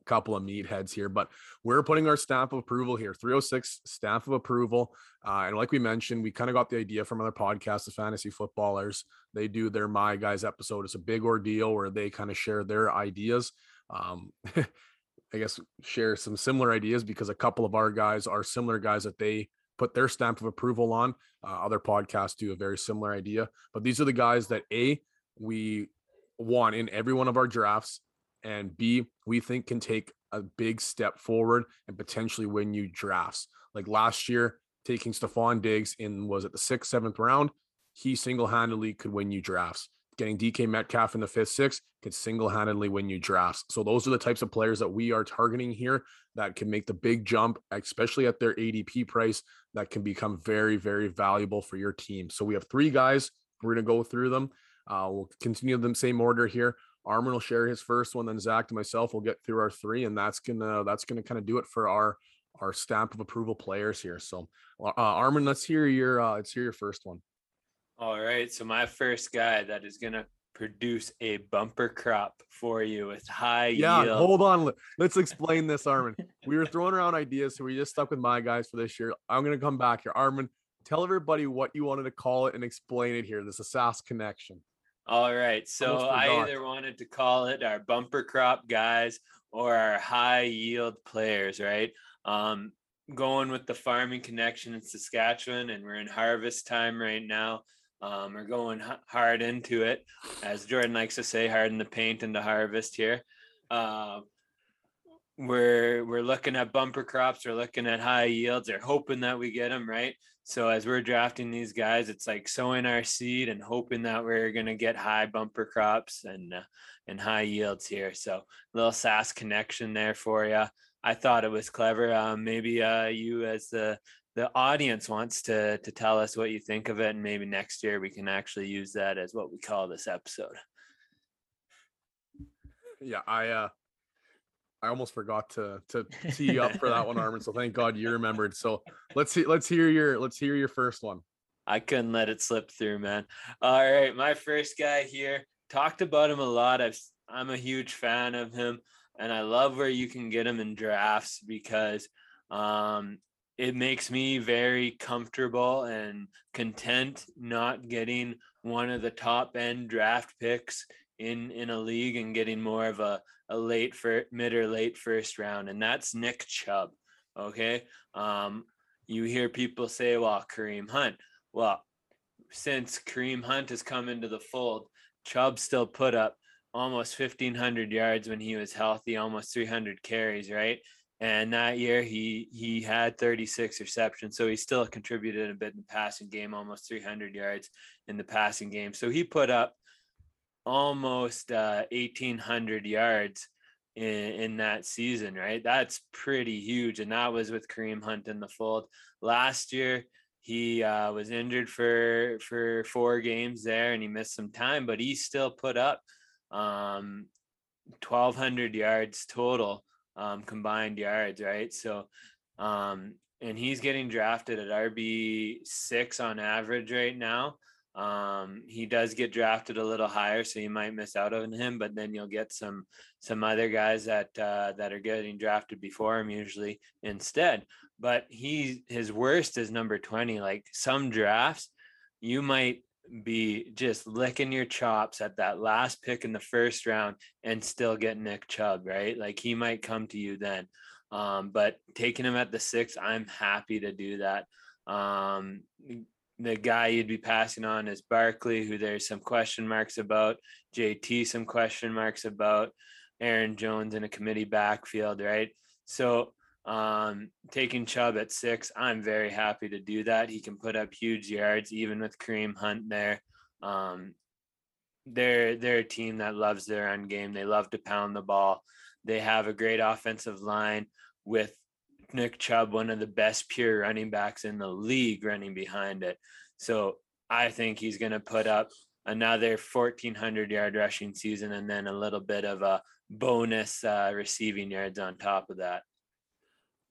a couple of meatheads here. But we're putting our stamp of approval here. 306 stamp of approval. Uh, and like we mentioned, we kind of got the idea from other podcasts, the fantasy footballers. They do their My Guys episode. It's a big ordeal where they kind of share their ideas. Um, I guess share some similar ideas because a couple of our guys are similar guys that they put their stamp of approval on. Uh, other podcasts do a very similar idea, but these are the guys that A, we want in every one of our drafts, and B, we think can take a big step forward and potentially win you drafts. Like last year, taking Stefon Diggs in was it the sixth, seventh round, he single handedly could win you drafts. Getting DK Metcalf in the fifth, sixth could single handedly win you drafts. So those are the types of players that we are targeting here that can make the big jump, especially at their ADP price, that can become very, very valuable for your team. So we have three guys. We're going to go through them. Uh, we'll continue them same order here. Armin will share his first one, then Zach and myself will get through our three, and that's gonna that's gonna kind of do it for our our stamp of approval players here. So, uh, Armin, let's hear your uh, let's hear your first one. All right. So my first guy that is gonna produce a bumper crop for you with high Yeah, yield. hold on. Let- Let's explain this, Armin. We were throwing around ideas, so we just stuck with my guys for this year. I'm gonna come back here, Armin. Tell everybody what you wanted to call it and explain it here. This is Sask connection. All right. So I either wanted to call it our bumper crop guys or our high yield players, right? Um, going with the farming connection in Saskatchewan, and we're in harvest time right now. Um, we're going hard into it, as Jordan likes to say, hard in the paint and the harvest here. Uh, we're we're looking at bumper crops, we're looking at high yields, they're hoping that we get them right. So as we're drafting these guys, it's like sowing our seed and hoping that we're gonna get high bumper crops and uh, and high yields here. So little Sask connection there for you. I thought it was clever. Um, maybe uh, you as the the audience wants to to tell us what you think of it, and maybe next year we can actually use that as what we call this episode. Yeah, I uh I almost forgot to to tee you up for that one, Armin. So thank God you remembered. So let's see, let's hear your let's hear your first one. I couldn't let it slip through, man. All right, my first guy here talked about him a lot. I've I'm a huge fan of him, and I love where you can get him in drafts because um, it makes me very comfortable and content not getting one of the top end draft picks in in a league and getting more of a a late for mid or late first round, and that's Nick Chubb. Okay, um, you hear people say, "Well, Kareem Hunt." Well, since Kareem Hunt has come into the fold, Chubb still put up almost 1,500 yards when he was healthy, almost 300 carries, right? And that year he he had 36 receptions, so he still contributed a bit in the passing game, almost 300 yards in the passing game. So he put up almost uh, 1,800 yards in, in that season, right? That's pretty huge, and that was with Kareem Hunt in the fold. Last year, he uh, was injured for for four games there, and he missed some time, but he still put up um, 1,200 yards total um, combined yards, right? So, um, and he's getting drafted at RB six on average right now. Um, he does get drafted a little higher, so you might miss out on him, but then you'll get some some other guys that uh, that are getting drafted before him usually instead. But he his worst is number 20. Like some drafts, you might be just licking your chops at that last pick in the first round and still get Nick Chubb, right? Like he might come to you then. Um, but taking him at the six, I'm happy to do that. Um, the guy you'd be passing on is Barkley, who there's some question marks about, JT, some question marks about, Aaron Jones in a committee backfield, right? So um, taking Chubb at six, I'm very happy to do that. He can put up huge yards, even with Kareem Hunt there. Um, they're they're a team that loves their end game. They love to pound the ball. They have a great offensive line with Nick Chubb, one of the best pure running backs in the league, running behind it. So I think he's going to put up another 1400 yard rushing season and then a little bit of a bonus uh, receiving yards on top of that.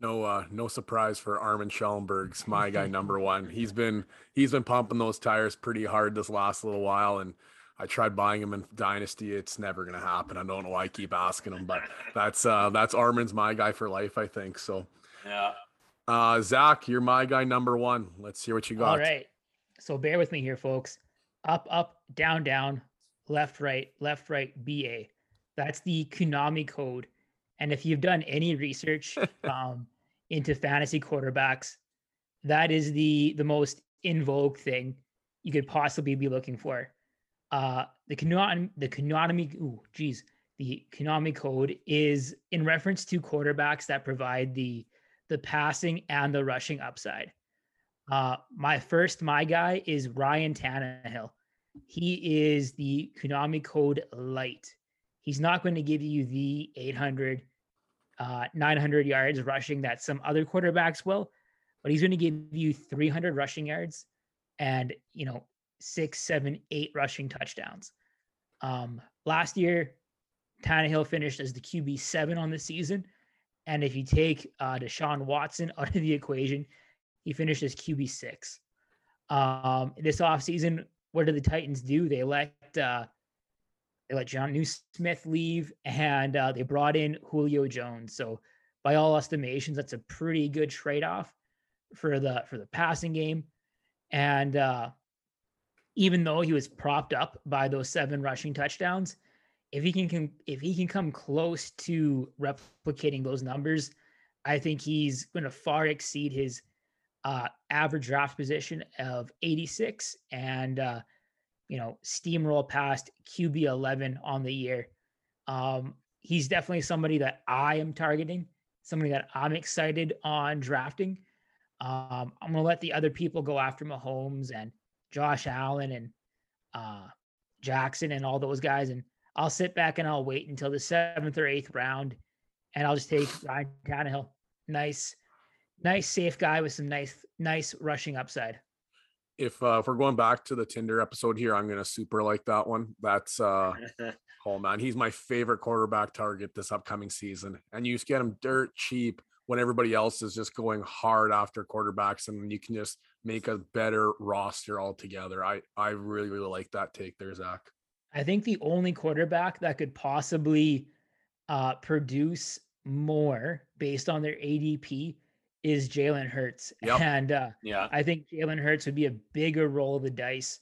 No, uh, no surprise for Armin Schellenberg's my guy number one. He's been he's been pumping those tires pretty hard this last little while, and I tried buying him in Dynasty. It's never gonna happen. I don't know why I keep asking him, but that's uh that's Armin's my guy for life, I think. So yeah. Uh, Zach, you're my guy number one. Let's hear what you got. All right. So bear with me here, folks. Up, up, down, down, left, right, left, right, BA. That's the Konami code. And if you've done any research um, into fantasy quarterbacks, that is the the most in vogue thing you could possibly be looking for. Uh, the Konami, the Konami, ooh, geez, the Konami code is in reference to quarterbacks that provide the the passing and the rushing upside. Uh, my first, my guy is Ryan Tannehill. He is the Konami code light. He's not going to give you the 800, uh, 900 yards rushing that some other quarterbacks will, but he's going to give you 300 rushing yards and, you know, six, seven, eight rushing touchdowns. Um, last year, Tannehill finished as the QB seven on the season. And if you take uh, Deshaun Watson out of the equation, he finished as QB six. Um, this offseason, what did the Titans do? They let uh, they let Jonnu Smith leave, and uh, they brought in Julio Jones. So, by all estimations, that's a pretty good trade off for the for the passing game. And uh, even though he was propped up by those seven rushing touchdowns, if he can, can if he can come close to replicating those numbers, I think he's going to far exceed his uh, average draft position of 86 and uh, you know steamroll past QB 11 on the year. Um, he's definitely somebody that I am targeting, somebody that I'm excited on drafting. Um, I'm gonna let the other people go after Mahomes and Josh Allen and uh, Jackson and all those guys, and I'll sit back and I'll wait until the seventh or eighth round, and I'll just take Ryan Tannehill. Nice, nice, safe guy with some nice, nice rushing upside. If uh, if we're going back to the Tinder episode here, I'm gonna super like that one. That's uh, oh man, he's my favorite quarterback target this upcoming season, and you just get him dirt cheap when everybody else is just going hard after quarterbacks, and you can just make a better roster altogether. I I really really like that take there, Zach. I think the only quarterback that could possibly uh, produce more based on their ADP is Jalen Hurts. Yep. And uh, yeah, I think Jalen Hurts would be a bigger roll of the dice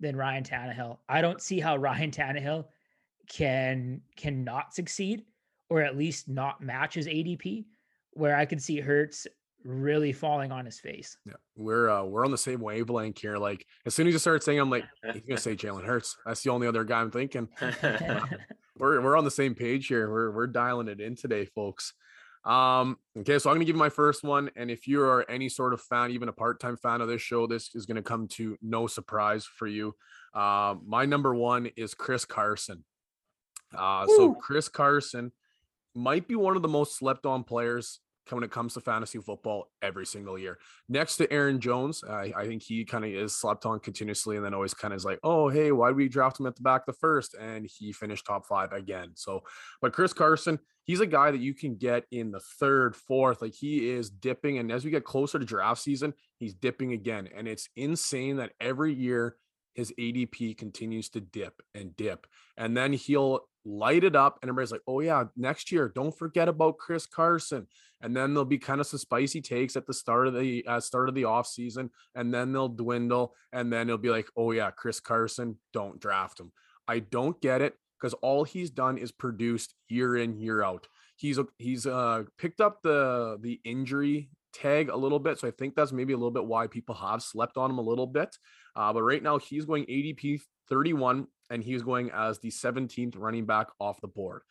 than Ryan Tannehill. I don't see how Ryan Tannehill can can not succeed or at least not match his ADP. Where I could see Hurts really falling on his face. Yeah, we're uh, we're on the same wavelength here. Like as soon as you start saying, I'm like, he's gonna say Jalen Hurts. That's the only other guy I'm thinking. we're we're on the same page here. We're we're dialing it in today, folks. Um, okay, so I'm gonna give you my first one, and if you are any sort of fan, even a part-time fan of this show, this is gonna come to no surprise for you. Uh, my number one is Chris Carson. Uh, so Chris Carson might be one of the most slept on players when it comes to fantasy football every single year. Next to Aaron Jones, I, I think he kind of is slept on continuously and then always kind of is like, oh, hey, why did we draft him at the back the first? And he finished top five again. So, but Chris Carson, he's a guy that you can get in the third, fourth. Like he is dipping. And as we get closer to draft season, he's dipping again. And it's insane that every year his ADP continues to dip and dip. And then he'll light it up, and everybody's like, oh, yeah, next year, don't forget about Chris Carson. And then there'll be kind of some spicy takes at the start of the uh, start of the off season, and then they'll dwindle, and then it'll be like, oh yeah, Chris Carson, don't draft him. I don't get it because all he's done is produced year in year out. He's he's uh picked up the the injury tag a little bit, so I think that's maybe a little bit why people have slept on him a little bit. Uh, but right now he's going ADP 31, and he's going as the 17th running back off the board.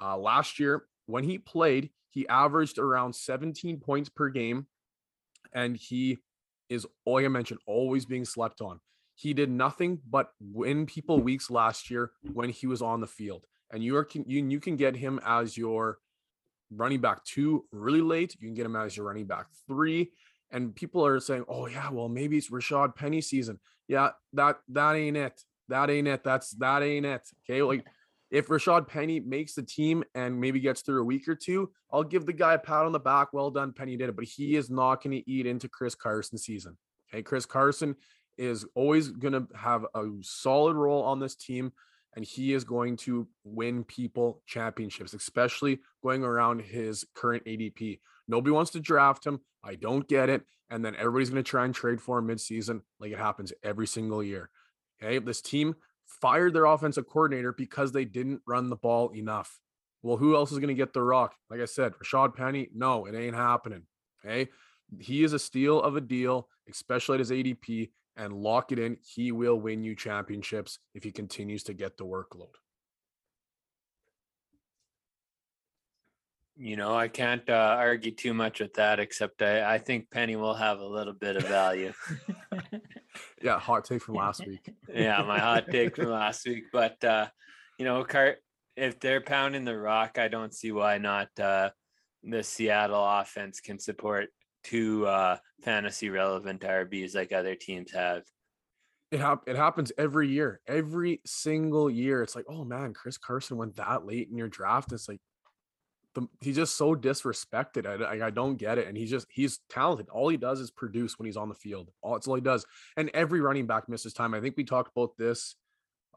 Uh, last year when he played, he averaged around 17 points per game, and he is, like I mentioned, always being slept on. He did nothing but win people weeks last year when he was on the field. And you are you, you can get him as your running back two really late. You can get him as your running back three. And people are saying, oh yeah, well, maybe it's Rashaad Penny season. Yeah, that that ain't it. That ain't it. That's that ain't it. Okay. Like if Rashaad Penny makes the team and maybe gets through a week or two, I'll give the guy a pat on the back. Well done, Penny did it. But he is not going to eat into Chris Carson season. Okay. Chris Carson is always going to have a solid role on this team and he is going to win people championships, especially going around his current ADP. Nobody wants to draft him. I don't get it. And then everybody's going to try and trade for him midseason, like it happens every single year. Okay. This team fired their offensive coordinator because they didn't run the ball enough. Well, who else is going to get the rock? Like I said, Rashaad Penny, no, it ain't happening. Okay. He is a steal of a deal, especially at his ADP, and lock it in. He will win you championships if he continues to get the workload. You know, I can't uh, argue too much with that, except I, I think Penny will have a little bit of value. yeah, hot take from last week. yeah, my hot take from last week. But uh, you know, Cart, if they're pounding the rock, I don't see why not. Uh, the Seattle offense can support two uh, fantasy relevant RBs like other teams have. It, hap- it happens every year, every single year. It's like, oh man, Chris Carson went that late in your draft. It's like, the, he's just so disrespected. I, I don't get it. And he's just he's talented. All he does is produce when he's on the field. All that's all he does. And every running back misses time. I think we talked about this.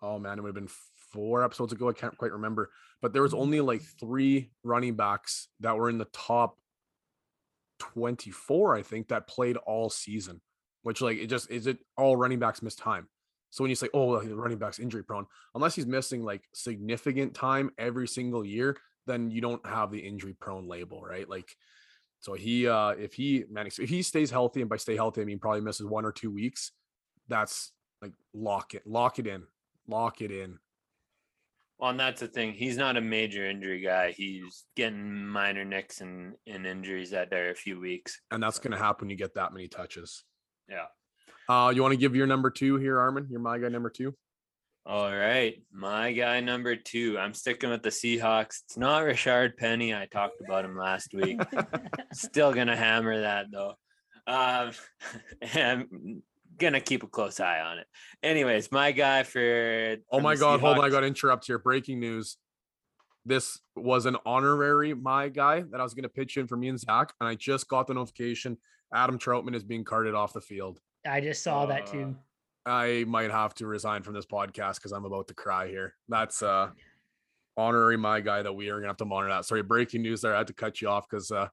Oh man, it would have been four episodes ago. I can't quite remember. But there was mm-hmm. only like three running backs that were in the top 24, I think, that played all season. Which like it just is it all running backs miss time. So when you say, oh, the running back's injury prone, unless he's missing like significant time every single year, then you don't have the injury prone label, right? Like, so he, uh, if he, man, if he stays healthy, and by stay healthy, I mean probably misses one or two weeks, that's like lock it, lock it in, lock it in. Well, and that's the thing. He's not a major injury guy. He's getting minor nicks and, and injuries that are a few weeks. And that's going to happen when you get that many touches. Yeah. Uh, you want to give your number two here, Armin? You're my guy number two. All right, my guy number two. I'm sticking with the Seahawks. It's not Rashaad Penny. I talked about him last week. Still gonna hammer that though. Um, I'm gonna keep a close eye on it. Anyways, my guy for. Oh my God! Seahawks. Hold on, I got to interrupt here. Breaking news. This was an honorary my guy that I was gonna pitch in for me and Zach, and I just got the notification. Adam Trautman is being carted off the field. I just saw uh, that too. I might have to resign from this podcast because I'm about to cry here. That's uh honorary my guy that we are gonna have to monitor that. Sorry, breaking news there. I had to cut you off because uh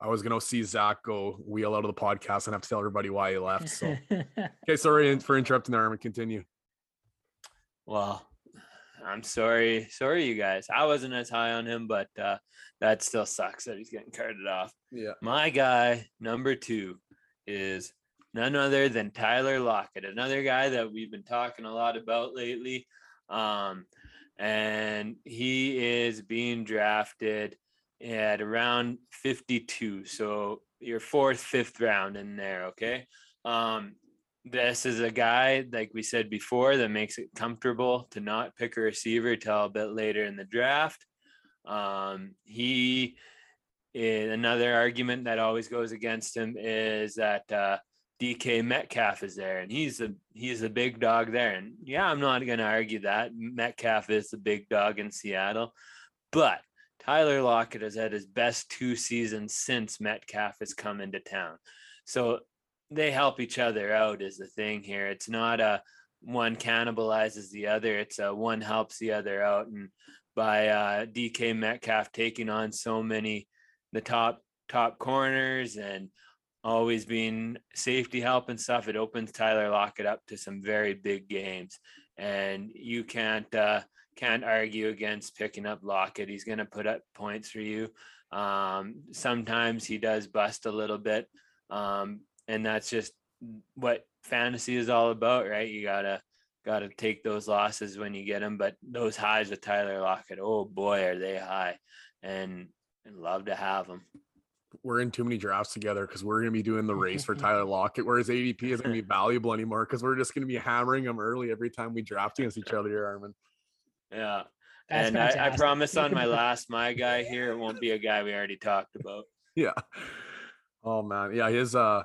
I was gonna see Zach go wheel out of the podcast and have to tell everybody why he left. So okay, sorry for interrupting there. I'm continue. Well, I'm sorry, sorry you guys. I wasn't as high on him, but uh that still sucks that he's getting carted off. Yeah. My guy number two is none other than Tyler Lockett, another guy that we've been talking a lot about lately. Um, and he is being drafted at around 52. So your fourth, fifth round in there. Okay. Um, this is a guy, like we said before, that makes it comfortable to not pick a receiver till a bit later in the draft. Um, he, eh, another argument that always goes against him is that uh, DK Metcalf is there, and he's a he's a big dog there. And yeah, I'm not going to argue that Metcalf is the big dog in Seattle, but Tyler Lockett has had his best two seasons since Metcalf has come into town. So they help each other out is the thing here. It's not a one cannibalizes the other. It's a one helps the other out. And by uh, DK Metcalf taking on so many the top top corners and always being safety help and stuff, it opens Tyler Lockett up to some very big games. And you can't uh, can't argue against picking up Lockett. He's going to put up points for you. Um, sometimes he does bust a little bit, um, and that's just what fantasy is all about, right? You gotta gotta take those losses when you get them, but those highs with Tyler Lockett, oh boy, are they high, and, and love to have them. We're in too many drafts together because we're gonna be doing the race for Tyler Lockett, whereas ADP isn't gonna be valuable anymore because we're just gonna be hammering him early every time we draft against each other here, Armin. Yeah. That's and I, I, promise on my last my guy here, it won't be a guy we already talked about. Yeah. Oh man. Yeah, his uh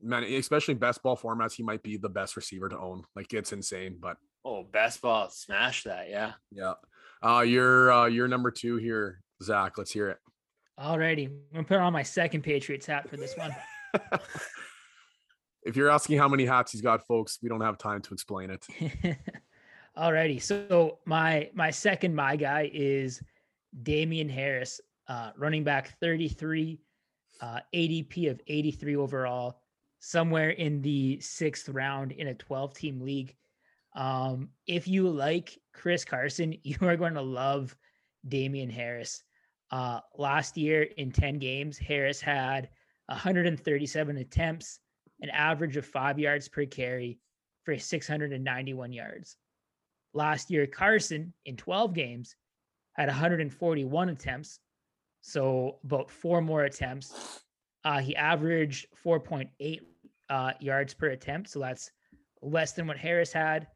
man, especially best ball formats, he might be the best receiver to own. Like it's insane, but oh, best ball, smash that, yeah. Yeah. Uh you're uh you're number two here, Zach. Let's hear it. Alrighty. I'm gonna put on my second Patriots hat for this one. if you're asking how many hats he's got, folks, we don't have time to explain it. Alrighty. So my my second my guy is Damien Harris, uh, running back 33, uh, ADP of 83 overall, somewhere in the sixth round in a 12 team league. Um, if you like Chris Carson, you are going to love Damien Harris. Uh, last year in 10 games, Harris had 137 attempts, an average of five yards per carry for 691 yards. Last year, Carson in 12 games had 141 attempts, so about four more attempts. Uh, he averaged 4.8 uh, yards per attempt, so that's less than what Harris had,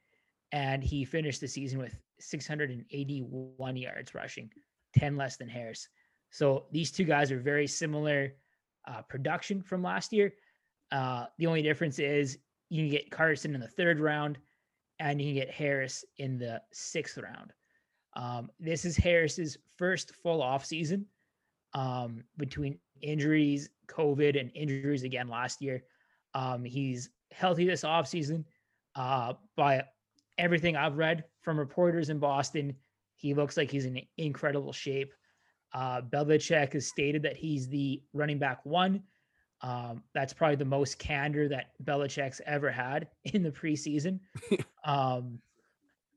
and he finished the season with 681 yards rushing, 10 less than Harris. So these two guys are very similar uh, production from last year. Uh, the only difference is you can get Carson in the third round and you can get Harris in the sixth round. Um, this is Harris's first full off season um, between injuries, COVID, and injuries again last year. Um, he's healthy this offseason. Uh, by everything I've read from reporters in Boston, he looks like he's in incredible shape. Uh, Belichick has stated that he's the running back one. Um, that's probably the most candor that Belichick's ever had in the preseason. um,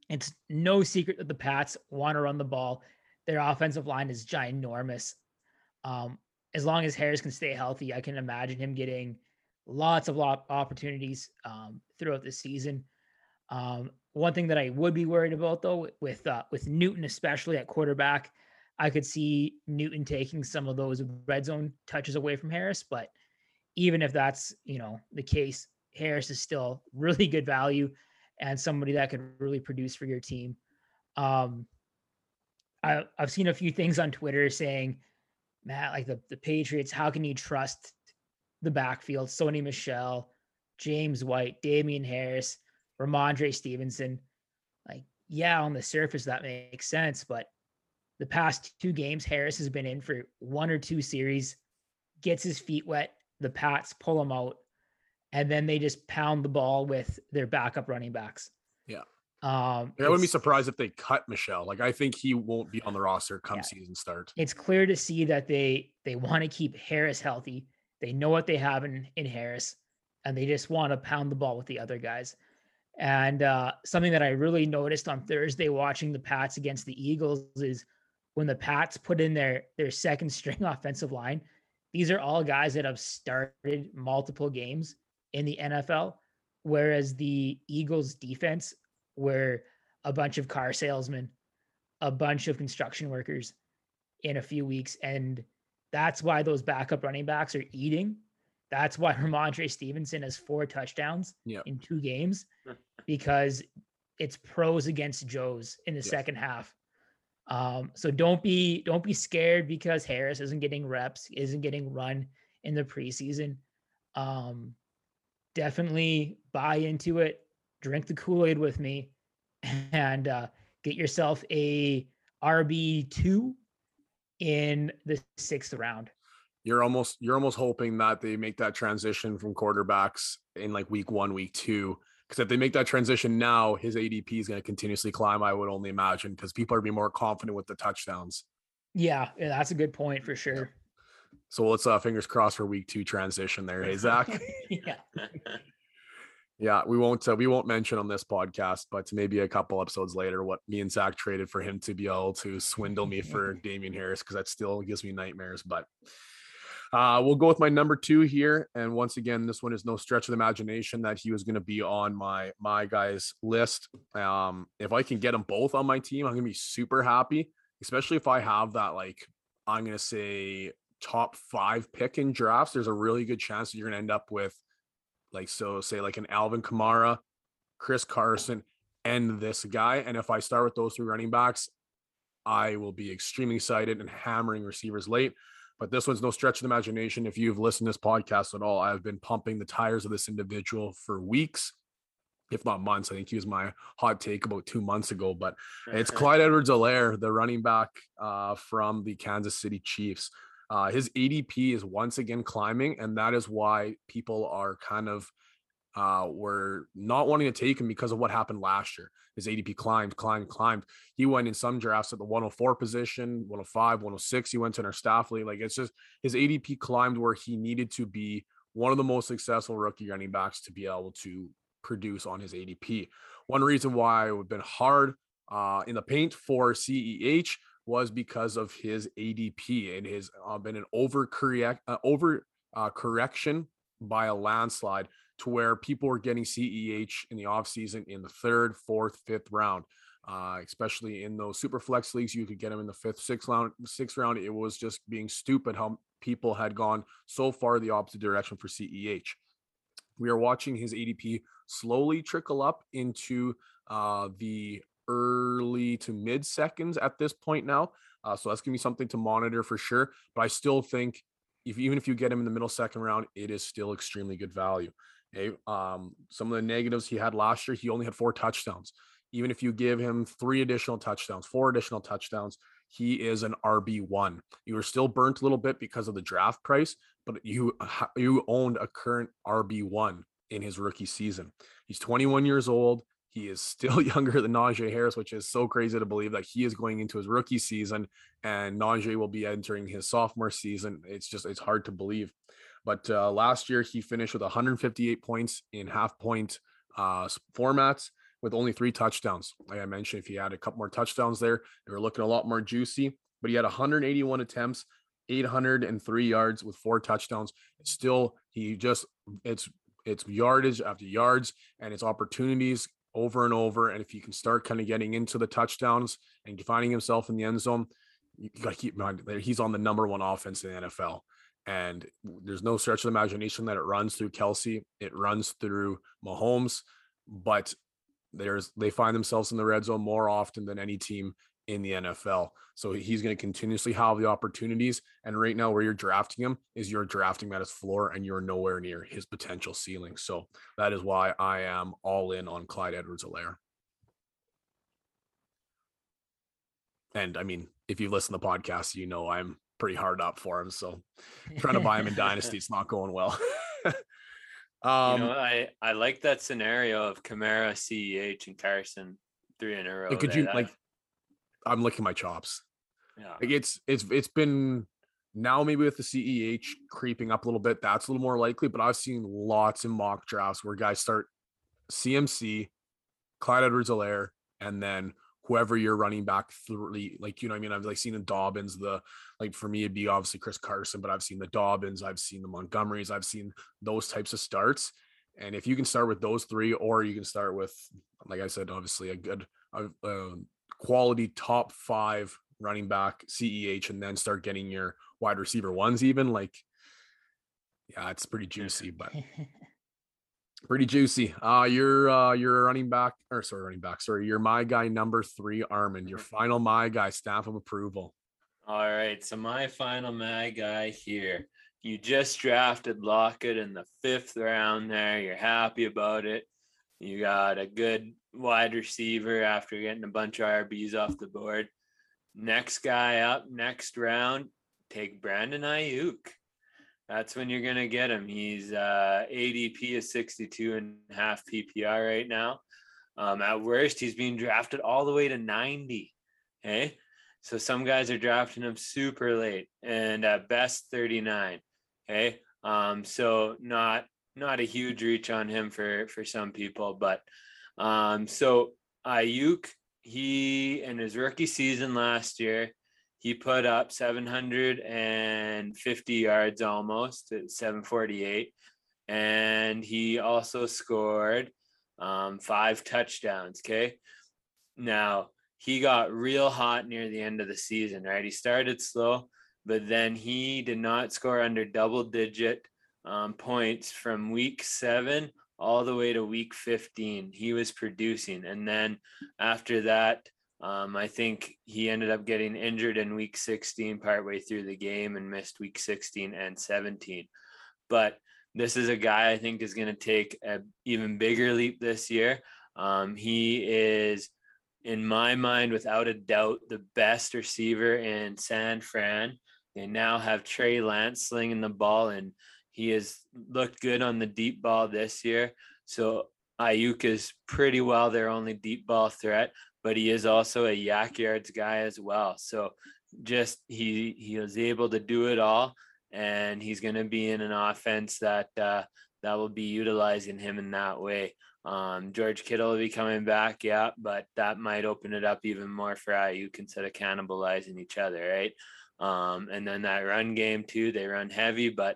it's no secret that the Pats want to run the ball. Their offensive line is ginormous. Um, as long as Harris can stay healthy, I can imagine him getting lots of lot opportunities um, throughout the season. Um, one thing that I would be worried about though, with uh, with Newton especially at quarterback, I could see Newton taking some of those red zone touches away from Harris. But even if that's you know the case, Harris is still really good value and somebody that could really produce for your team. Um, I, I've seen a few things on Twitter saying, Matt, like the, the Patriots, how can you trust the backfield? Sony Michel, James White, Damien Harris, Rhamondre Stevenson. Like, yeah, on the surface, that makes sense. But the past two games, Harris has been in for one or two series, gets his feet wet. The Pats pull him out and then they just pound the ball with their backup running backs. Yeah. Um, I wouldn't be surprised if they cut Michel. Like I think he won't be on the roster come yeah. season start. It's clear to see that they they want to keep Harris healthy. They know what they have in in Harris, and they just want to pound the ball with the other guys. And uh, something that I really noticed on Thursday watching the Pats against the Eagles is when the Pats put in their their second string offensive line. These are all guys that have started multiple games in the NFL, whereas the Eagles defense were a bunch of car salesmen, a bunch of construction workers in a few weeks. And that's why those backup running backs are eating. That's why Rhamondre Stevenson has four touchdowns yep. in two games because it's pros against Joes in the yep. second half. Um, so don't be don't be scared because Harris isn't getting reps, isn't getting run in the preseason. Um, definitely buy into it, drink the Kool Aid with me, and uh, get yourself a RB2 in the sixth round. You're almost you're almost hoping that they make that transition from quarterbacks in like week one, week two, Because if they make that transition now, his ADP is going to continuously climb. I would only imagine because people are being more confident with the touchdowns. Yeah, yeah, that's a good point for sure. So let's uh fingers crossed for week two transition there. Hey Zach. yeah. Yeah, we won't uh, we won't mention on this podcast, but maybe a couple episodes later what me and Zach traded for him to be able to swindle me for Damien Harris because that still gives me nightmares. But uh, we'll go with my number two here, and once again, this one is no stretch of the imagination that he was going to be on my my guys list. Um, if I can get them both on my team, I'm going to be super happy, especially if I have that like I'm going to say top five pick in drafts. There's a really good chance that you're going to end up with like so say like an Alvin Kamara, Chris Carson, and this guy. And if I start with those three running backs, I will be extremely excited and hammering receivers late. But this one's no stretch of the imagination. If you've listened to this podcast at all, I've been pumping the tires of this individual for weeks, if not months. I think he was my hot take about two months ago. But it's Clyde Edwards Helaire, the running back uh, from the Kansas City Chiefs. Uh, his ADP is once again climbing, and that is why people are kind of uh, were not wanting to take him because of what happened last year. His ADP climbed, climbed, climbed. He went in some drafts at the 104 position, 105, 106. He went to our staff league. Like it's just his ADP climbed where he needed to be one of the most successful rookie running backs to be able to produce on his ADP. One reason why it would have been hard uh, in the paint for CEH was because of his ADP. It has uh, been an over correct uh, over uh, correction by a landslide to where people were getting CEH in the offseason in the third, fourth, fifth round. Uh, especially in those super flex leagues, you could get him in the fifth, sixth round. Sixth round, it was just being stupid how people had gone so far the opposite direction for CEH. We are watching his ADP slowly trickle up into uh, the early to mid seconds at this point now. Uh, so that's gonna be something to monitor for sure. But I still think if even if you get him in the middle second round, it is still extremely good value. Okay. Um, some of the negatives he had last year, he only had four touchdowns. Even if you give him three additional touchdowns, four additional touchdowns, he is an RB1. You are still burnt a little bit because of the draft price, but you you owned a current RB1 in his rookie season. He's 21 years old. He is still younger than Najee Harris, which is so crazy to believe that he is going into his rookie season and Najee will be entering his sophomore season. It's just, it's hard to believe. But uh, last year, he finished with 158 points in half point uh, formats with only three touchdowns. Like I mentioned, if he had a couple more touchdowns there, they were looking a lot more juicy. But he had 181 attempts, 803 yards with four touchdowns. Still, he just, it's, it's yardage after yards and it's opportunities over and over. And if you can start kind of getting into the touchdowns and finding himself in the end zone, you got to keep in mind that he's on the number one offense in the NFL. And there's no stretch of imagination that it runs through Kelce. it runs through Mahomes, but there's they find themselves in the red zone more often than any team in the NFL. So he's going to continuously have the opportunities. And right now, where you're drafting him is you're drafting at his floor and you're nowhere near his potential ceiling. So that is why I am all in on Clyde Edwards Helaire. And I mean, if you listen to the podcast, you know I'm pretty hard up for him. So trying to buy him in Dynasty, it's not going well. um, you know, I, I like that scenario of Kamara, CEH, and Carson three in a row. Could you like I'm licking my chops. Yeah. Like it's it's it's been now maybe with the CEH creeping up a little bit, that's a little more likely. But I've seen lots of mock drafts where guys start CMC, Clyde Edwards Helaire, and then whoever you're running back three, like you know, I mean, I've like seen the Dobbins, the like for me it'd be obviously Chris Carson, but I've seen the Dobbins, I've seen the Montgomerys, I've seen those types of starts. And if you can start with those three, or you can start with, like I said, obviously a good, a, a quality top five running back CEH and then start getting your wide receiver ones even like yeah it's pretty juicy but pretty juicy. Uh you're uh you're running back or sorry running back sorry you're my guy number three Armin your final my guy stamp of approval. All right so my final my guy here. You just drafted Lockett in the fifth round there you're happy about it. You got a good wide receiver after getting a bunch of RBs off the board. Next guy up, next round, take Brandon Aiyuk. That's when you're gonna get him. He's uh, ADP is 62 and a half PPR right now. Um, at worst, he's being drafted all the way to 90. Okay, so some guys are drafting him super late, and at best 39. Okay, um, so not not a huge reach on him for for some people, but um, so Aiyuk, he in his rookie season last year, he put up 750 yards almost at 748 and he also scored um, five touchdowns okay? Now he got real hot near the end of the season right? He started slow but then he did not score under double digit um, points from week seven all the way to week 15 he was producing. And then after that um, I think he ended up getting injured in week 16, partway through the game, and missed week 16 and 17. But this is a guy I think is going to take an even bigger leap this year. Um, he is, in my mind, without a doubt, the best receiver in San Fran. They now have Trey Lance slinging the ball, and he has looked good on the deep ball this year. So Aiyuk is pretty well their only deep ball threat but he is also a YAC yards guy as well. So just he he was able to do it all, and he's going to be in an offense that uh, that will be utilizing him in that way. Um, George Kittle will be coming back, yeah, but that might open it up even more for Aiyuk instead of cannibalizing each other, right? Um, and then that run game too, they run heavy, but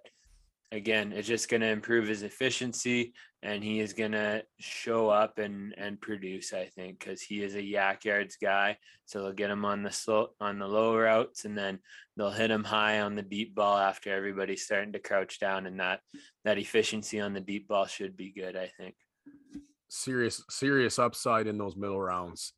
again, it's just going to improve his efficiency and he is going to show up and and produce i think because he is a YAC yards guy. So they'll get him on the slow on the low routes and then they'll hit him high on the deep ball after everybody's starting to crouch down and that that efficiency on the deep ball should be good i think. Serious serious upside in those middle rounds.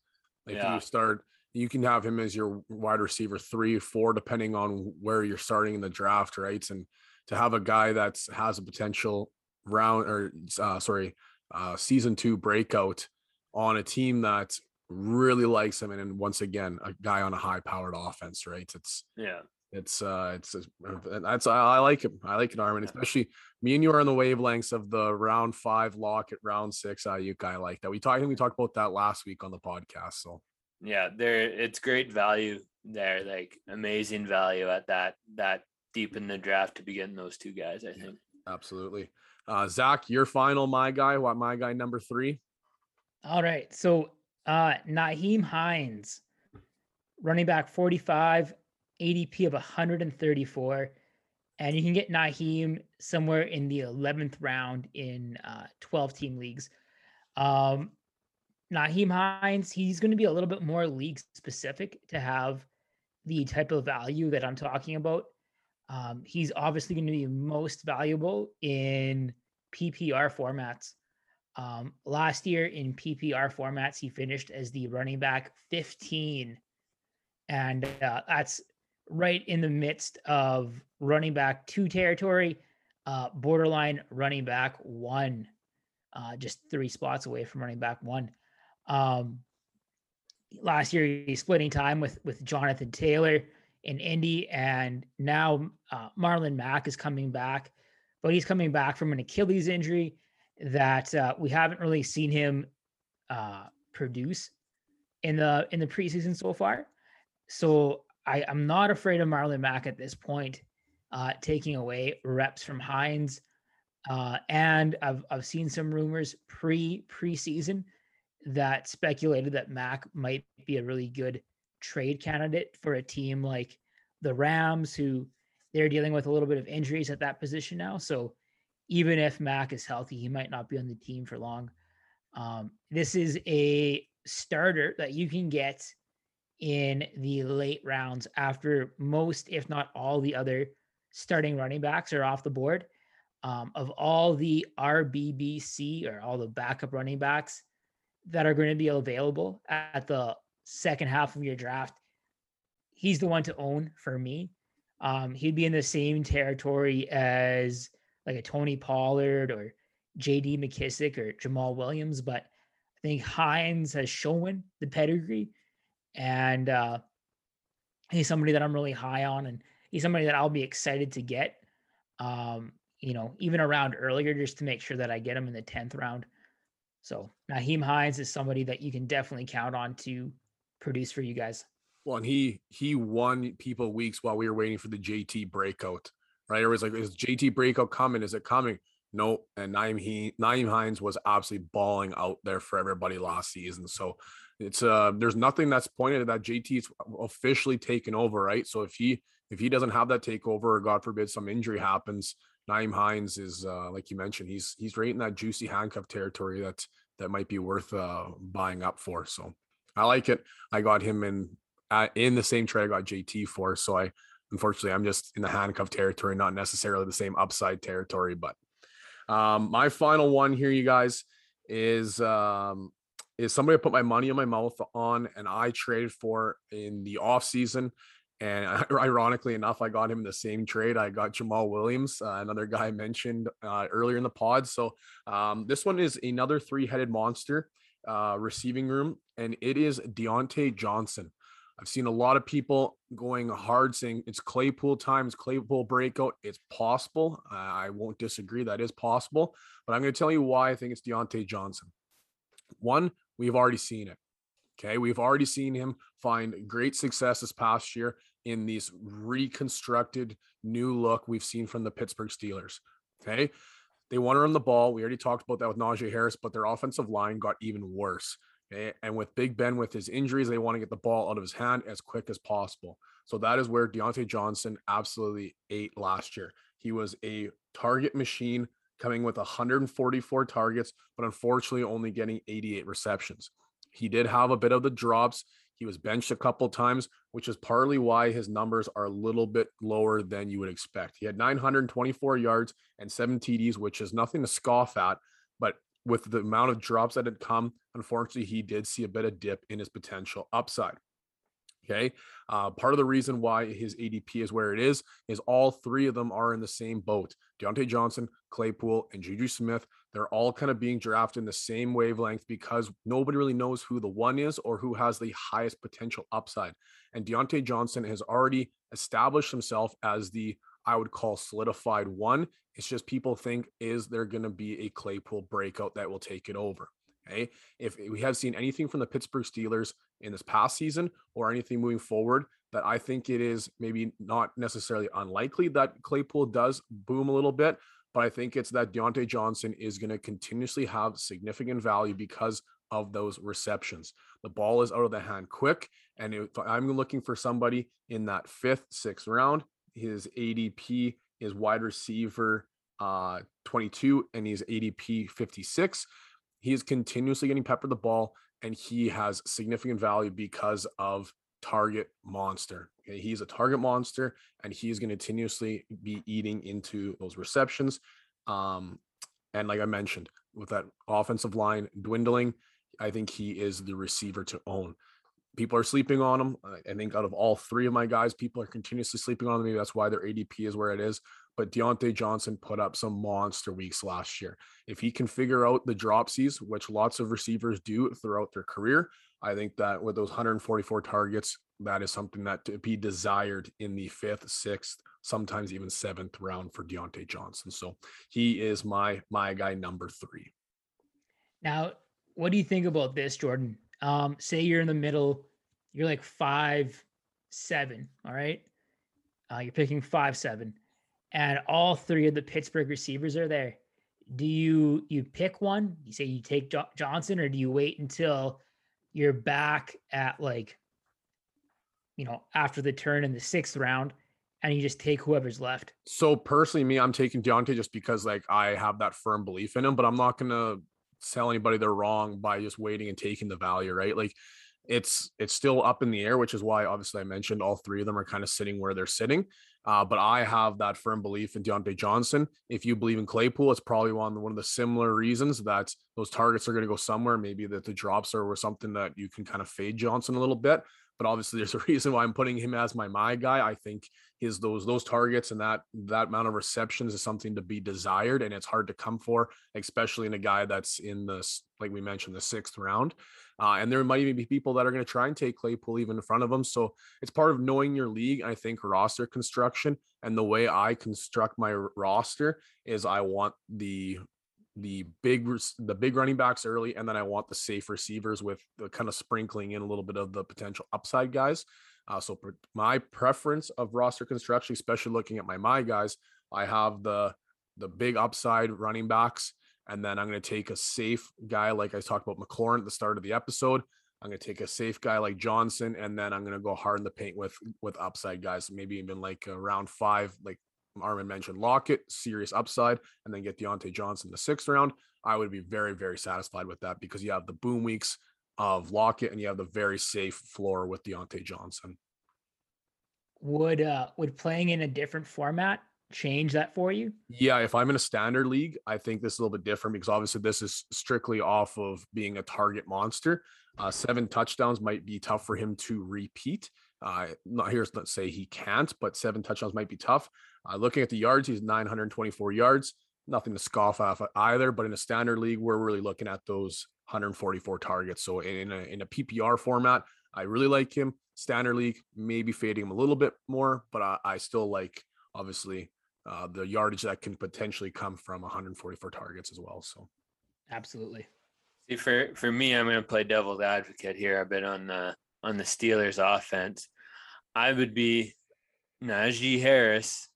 Like yeah. you start you can have him as your wide receiver three four depending on where you're starting in the draft right? And to have a guy that's has a potential round or uh, sorry, uh, season two breakout on a team that really likes him. And once again, a guy on a high powered offense, right? It's yeah, it's uh, it's that's I, I like him. I like it, Armin. Especially me and you are on the wavelengths of the round five Lockett round six. Uh, you guy like that. We talked. we talked about that last week on the podcast. So yeah, there it's great value there. Like amazing value at that that deep in the draft to be getting those two guys. I think absolutely. Uh, Zach, your final my guy. What my guy number three? All right. So uh Nyheim Hines, running back 45, ADP of 134. And you can get Nyheim somewhere in the 11th round in uh, 12 team leagues. Um, Nyheim Hines, he's going to be a little bit more league specific to have the type of value that I'm talking about. Um, he's obviously going to be most valuable in PPR formats. Um, last year in PPR formats, he finished as the running back 15. And uh, that's right in the midst of running back two territory, uh, borderline running back one, uh, just three spots away from running back one. Um, last year, he's splitting time with with Jonathan Taylor in Indy, and now uh, Marlon Mack is coming back, but he's coming back from an Achilles injury that uh, we haven't really seen him uh, produce in the in the preseason so far. So I, I'm not afraid of Marlon Mack at this point, uh, taking away reps from Hines. Uh, and I've I've seen some rumors pre preseason that speculated that Mack might be a really good trade candidate for a team like the Rams, who they're dealing with a little bit of injuries at that position now. So even if Mack is healthy, he might not be on the team for long. Um, this is a starter that you can get in the late rounds after most, if not all, the other starting running backs are off the board. Um, of all the RBBC or all the backup running backs that are going to be available at the second half of your draft, he's the one to own for me. Um, he'd be in the same territory as like a Tony Pollard or JD McKissic or Jamaal Williams, but I think Hines has shown the pedigree and uh, he's somebody that I'm really high on and he's somebody that I'll be excited to get. Um, you know, even around earlier just to make sure that I get him in the 10th round. So Nyheim Hines is somebody that you can definitely count on to produce for you guys. Well, and he he won people weeks while we were waiting for the JT breakout. Right? It was like, is JT breakout coming? Is it coming? No. And Nyheim, he, Nyheim Hines was absolutely balling out there for everybody last season. So it's uh there's nothing that's pointed at that JT's officially taken over, right? So if he if he doesn't have that takeover or God forbid some injury happens, Nyheim Hines is uh, like you mentioned, he's he's right in that juicy handcuff territory that that might be worth uh, buying up for. So I like it. I got him in uh, in the same trade I got JT for. So I unfortunately I'm just in the handcuff territory, not necessarily the same upside territory. But um, my final one here, you guys, is um, is somebody I put my money in my mouth on and I traded for in the off season and ironically enough, I got him in the same trade. I got Jamaal Williams, uh, another guy I mentioned uh, earlier in the pod. So um, this one is another three-headed monster uh, receiving room, and it is Diontae Johnson. I've seen a lot of people going hard saying it's Claypool time, it's Claypool breakout. It's possible. I won't disagree. That is possible. But I'm going to tell you why I think it's Diontae Johnson. One, we've already seen it. Okay. We've already seen him find great success this past year in these reconstructed new look we've seen from the Pittsburgh Steelers. Okay. They want to run the ball. We already talked about that with Najee Harris, but their offensive line got even worse. Okay. And with Big Ben with his injuries, they want to get the ball out of his hand as quick as possible. So that is where Diontae Johnson absolutely ate last year. He was a target machine coming with 144 targets, but unfortunately only getting 88 receptions. He did have a bit of the drops. He was benched a couple times, which is partly why his numbers are a little bit lower than you would expect. He had 924 yards and seven TDs, which is nothing to scoff at. But with the amount of drops that had come, unfortunately, he did see a bit of dip in his potential upside. Okay. Uh, part of the reason why his ADP is where it is is all three of them are in the same boat. Diontae Johnson, Claypool, and Juju Smith. They're all kind of being drafted in the same wavelength because nobody really knows who the one is or who has the highest potential upside. And Diontae Johnson has already established himself as the I would call solidified one. It's just people think is there going to be a Claypool breakout that will take it over. Okay. If we have seen anything from the Pittsburgh Steelers in this past season or anything moving forward, that I think it is maybe not necessarily unlikely that Claypool does boom a little bit, but I think it's that Diontae Johnson is going to continuously have significant value because of those receptions. The ball is out of the hand quick. And if I'm looking for somebody in that fifth, sixth round, his ADP is wide receiver uh, 22 and he's ADP 56. He is continuously getting peppered the ball and he has significant value because of target monster. Okay? He's a target monster, and he's going to continuously be eating into those receptions. Um, and like I mentioned, with that offensive line dwindling, I think he is the receiver to own. People are sleeping on him. I think out of all three of my guys, people are continuously sleeping on him. Maybe that's why their ADP is where it is. But Diontae Johnson put up some monster weeks last year. If he can figure out the dropsies, which lots of receivers do throughout their career, I think that with those 144 targets, that is something that to be desired in the fifth, sixth, sometimes even seventh round for Diontae Johnson. So he is my my guy number three. Now, what do you think about this, Jordan? Um, say you're in the middle, you're like five, seven. All right. Uh, you're picking five, seven, and all three of the Pittsburgh receivers are there. Do you you pick one? You say you take jo- Johnson, or do you wait until you're back at like, you know, after the turn in the sixth round and you just take whoever's left. So personally, me, I'm taking Diontae just because like I have that firm belief in him, but I'm not gonna sell anybody they're wrong by just waiting and taking the value, right? Like it's it's still up in the air, which is why obviously I mentioned all three of them are kind of sitting where they're sitting. Uh, but I have that firm belief in Diontae Johnson. If you believe in Claypool, it's probably one one of the similar reasons that those targets are going to go somewhere. Maybe that the drops are or something that you can kind of fade Johnson a little bit. But obviously, there's a reason why I'm putting him as my my guy. I think his those those targets and that that amount of receptions is something to be desired, and it's hard to come for, especially in a guy that's in this like we mentioned the sixth round. Uh, and there might even be people that are going to try and take Claypool even in front of them. So it's part of knowing your league. I think roster construction and the way I construct my roster is I want the the big the big running backs early, and then I want the safe receivers with the kind of sprinkling in a little bit of the potential upside guys. Uh, so my preference of roster construction, especially looking at my my guys, I have the the big upside running backs, and then I'm going to take a safe guy like I talked about McLaurin at the start of the episode. I'm going to take a safe guy like Johnson, and then I'm going to go hard in the paint with with upside guys, maybe even like round five, like Armin mentioned Lockett, serious upside, and then get Diontae Johnson the sixth round. I would be very, very satisfied with that because you have the boom weeks of Lockett and you have the very safe floor with Diontae Johnson. Would uh would playing in a different format change that for you? Yeah, if I'm in a standard league, I think this is a little bit different because obviously this is strictly off of being a target monster. Uh, seven touchdowns might be tough for him to repeat. Uh, not here's let's say he can't, but seven touchdowns might be tough. Uh, looking at the yards, he's 924 yards. Nothing to scoff off either, but in a standard league, we're really looking at those 144 targets. So in a, in a PPR format, I really like him. Standard league, maybe fading him a little bit more, but I, I still like obviously uh, the yardage that can potentially come from 144 targets as well. So absolutely. See, for for me, I'm going to play devil's advocate here I've been on the on the Steelers offense. I would be Najee Harris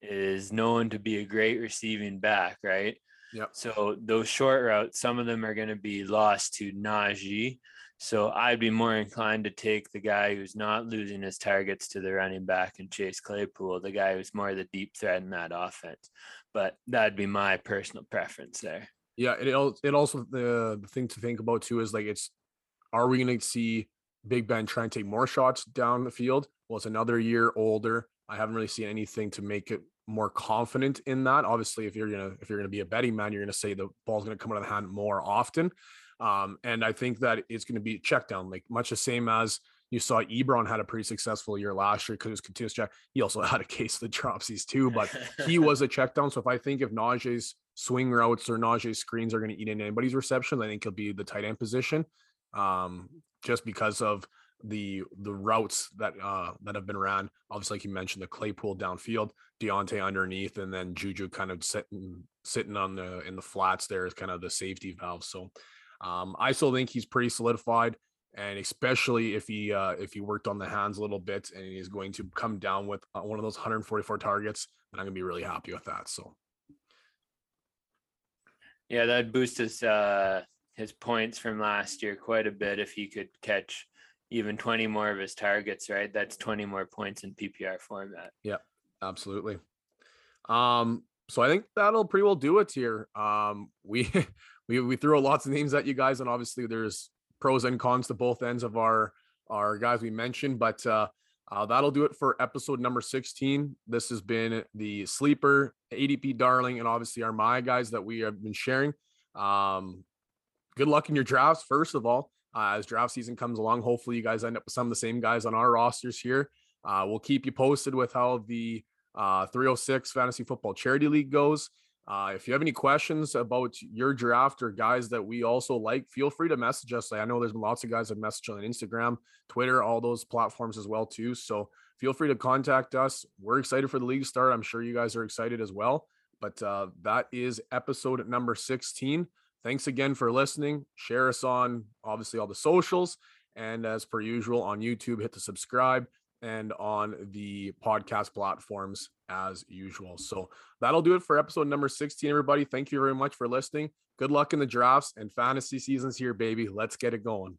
is known to be a great receiving back, right? Yep. So those short routes, some of them are going to be lost to Najee. So I'd be more inclined to take the guy who's not losing his targets to the running back and Chase Claypool, the guy who's more the deep threat in that offense. But that'd be my personal preference there. Yeah, it it also the, thing to think about too is like it's are we going to see Big Ben try and take more shots down the field? Well, it's another year older. I haven't really seen anything to make it more confident in that. Obviously, if you're gonna if you're gonna be a betting man, you're gonna say the ball's gonna come out of the hand more often. Um, and I think that it's gonna be check down, like much the same as you saw Ebron had a pretty successful year last year because it was continuous check. He also had a case of the dropsies too, but he was a check down. So if I think if Najee's swing routes or Najee's screens are going to eat in anybody's reception, I think he'll be the tight end position. Um, just because of the the routes that uh that have been ran. Obviously, like you mentioned, the Claypool downfield, Diontae underneath, and then Juju kind of sitting sitting on the in the flats there is kind of the safety valve. So um, I still think he's pretty solidified. And especially if he uh, if he worked on the hands a little bit and he's going to come down with uh, one of those 144 targets, then I'm gonna be really happy with that. So yeah, that'd boost his uh, his points from last year quite a bit if he could catch even 20 more of his targets, right? That's 20 more points in PPR format. Yeah, absolutely. Um, so I think that'll pretty well do it here. Um, we we we threw lots of names at you guys, and obviously there's pros and cons to both ends of our our guys we mentioned, but uh, uh, that'll do it for episode number 16. This has been the sleeper ADP darling, and obviously our my guys that we have been sharing. Um, good luck in your drafts, first of all uh, as draft season comes along. Hopefully, you guys end up with some of the same guys on our rosters here. Uh, we'll keep you posted with how the uh, 306 Fantasy Football Charity League goes. Uh, if you have any questions about your draft or guys that we also like, feel free to message us. I know there's been lots of guys that message on Instagram, Twitter, all those platforms as well too. So feel free to contact us. We're excited for the league start. I'm sure you guys are excited as well. But uh, that is episode number 16 thanks again for listening. Share us on obviously all the socials. And as per usual on YouTube, hit the subscribe and on the podcast platforms as usual. So that'll do it for episode number 16, everybody. Thank you very much for listening. Good luck in the drafts and fantasy seasons here, baby. Let's get it going.